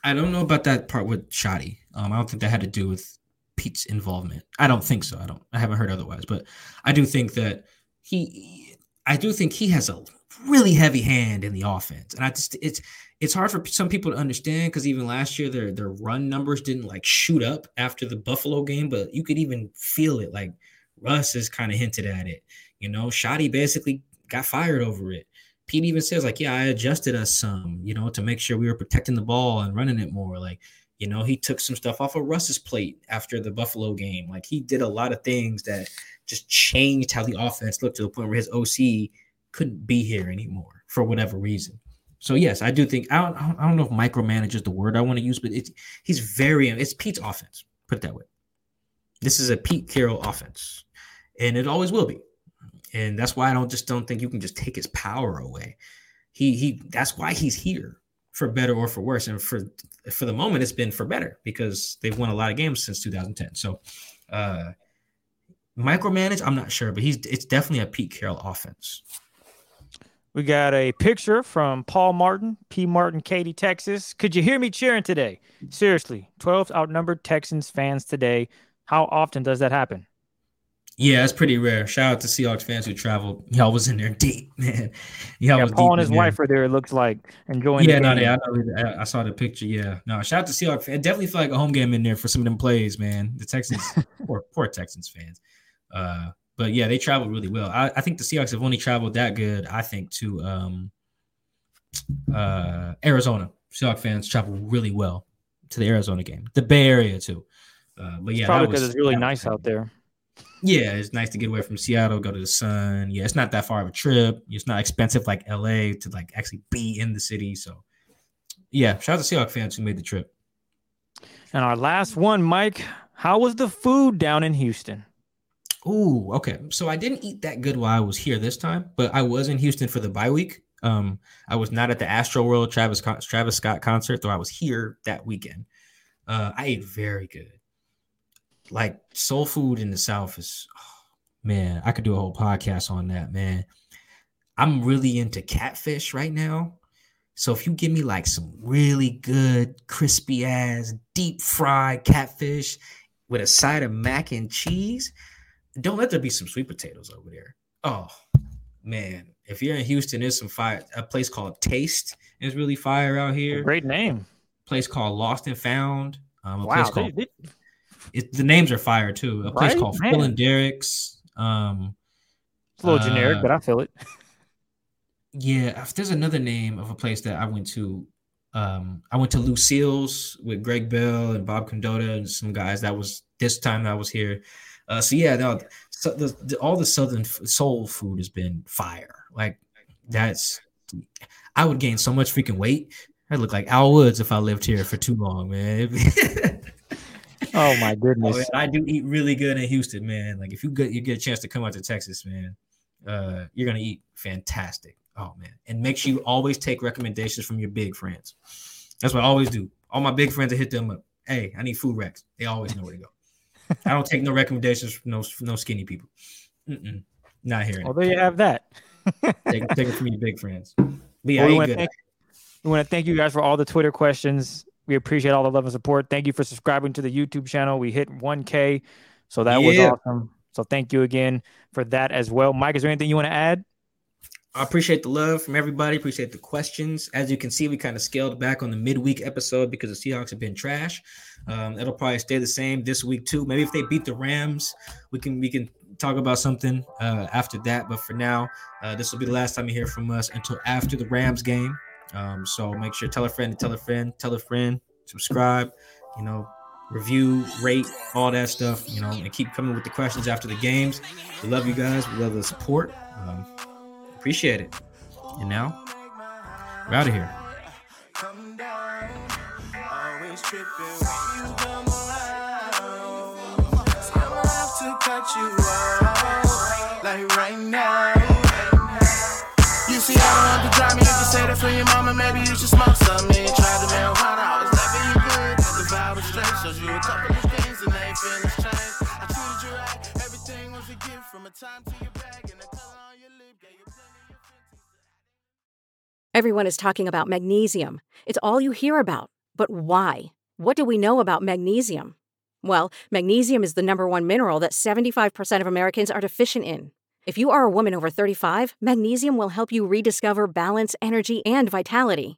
I don't know about that part with Shotty. Um, I don't think that had to do with Pete's involvement. I don't think so. I don't. I haven't heard otherwise, but I do think that he I do think he has a really heavy hand in the offense, and I just it's it's hard for some people to understand because even last year their their run numbers didn't like shoot up after the Buffalo game, but you could even feel it. Like Russ has kind of hinted at it. You know, Shotty basically got fired over it. Pete even says like, yeah, I adjusted us some, you know, to make sure we were protecting the ball and running it more. Like, you know, he took some stuff off of Russ's plate after the Buffalo game. Like he did a lot of things that just changed how the offense looked to the point where his OC couldn't be here anymore for whatever reason. So yes, I do think I don't I don't know if micromanage is the word I want to use, but it's he's very it's Pete's offense. Put it that way. This is a Pete Carroll offense, and it always will be. And that's why I don't just don't think you can just take his power away. He he that's why he's here for better or for worse. And for for the moment, it's been for better because they've won a lot of games since 2010. So uh micromanage, I'm not sure, but he's it's definitely a Pete Carroll offense. We got a picture from Paul Martin, P. Martin, Katy, Texas. Could you hear me cheering today? Seriously, 12 outnumbered Texans fans today. How often does that happen? Yeah, it's pretty rare. Shout out to Seahawks fans who traveled. Y'all was in there deep, man. Y'all Yeah, was Paul deep and his there. wife are there. It looks like enjoying. Yeah, no, yeah, I, I- I saw the picture. Yeah, no, shout out to Seahawks. It definitely felt like a home game in there for some of them plays, man. The Texans, poor, poor Texans fans. Uh, but yeah, they traveled really well. I, I think the Seahawks have only traveled that good. I think to um, uh, Arizona. Seahawks fans travel really well to the Arizona game, the Bay Area too. Uh, but yeah, Probably because it's really nice out there. Yeah, it's nice to get away from Seattle, go to the sun. Yeah, it's not that far of a trip. It's not expensive like LA to like actually be in the city. So yeah, shout out to Seahawks fans who made the trip. And our last one, Mike. How was the food down in Houston? Ooh, okay. So I didn't eat that good while I was here this time, but I was in Houston for the bye week. Um, I was not at the Astroworld Travis Travis Scott concert, though I was here that weekend. Uh, I ate very good. Like soul food in the South is, oh, man, I could do a whole podcast on that, man. I'm really into catfish right now. So if you give me like some really good, crispy ass, deep fried catfish with a side of mac and cheese, don't let there be some sweet potatoes over there. Oh man, if you're in Houston, there's some fire. A place called Taste is really fire out here. Great name. place called Lost and Found. Um, a Wow, place they- they- it, the names are fire too. A place Right? called Man. Phil and Derek's. Um, it's a little generic, Uh, but I feel it. yeah, there's another name of a place that I went to. Um, I went to Lucille's with Greg Bell and Bob Condotta and some guys. That was this time I was here. Uh, so yeah, no, so the, the, all the southern f- soul food has been fire. Like that's, I would gain so much freaking weight. I'd look like Al Woods if I lived here for too long, man. Oh my Oh, goodness. man, I do eat really good in Houston, man. Like if you get you get a chance to come out to Texas, man, uh, you're gonna eat fantastic. Oh man, and make sure you always take recommendations from your big friends. That's what I always do. All my big friends, I hit them up. Hey, I need food recs. They always know where to go. I don't take no recommendations from no no skinny people. Mm-mm, not hearing Although you have that. Take, take it from your big friends. But yeah, Well, we I wanna good. thank- We want to thank you guys for all the Twitter questions. We appreciate all the love and support. Thank you for subscribing to the YouTube channel. We hit 1K, so that was awesome. So thank you again for that as well. Mike, is there anything you want to add? I appreciate the love from everybody. Appreciate the questions. As you can see, we kind of scaled back on the midweek episode because the Seahawks have been trash. Um, it'll probably stay the same this week too. Maybe if they beat the Rams, we can we can talk about something uh, after that. But for now, uh, this will be the last time you hear from us until after the Rams game. Um, so make sure tell a friend, tell a friend, tell a friend, subscribe. You know, review, rate, all that stuff. You know, and keep coming with the questions after the games. We love you guys. We love the support. Um, Appreciate it. And now, we're out of here. Some. And marijuana, I was loving you good. The vibe was straight, you a couple of things, and they. I treated you right, everything was a gift from a time to your bag and color on your lip. You Everyone is talking about magnesium. It's all you hear about. But why? What do we know about magnesium? Well, magnesium is the number one mineral that 75% of Americans are deficient in. If you are a woman over 35, magnesium will help you rediscover balance, energy, and vitality.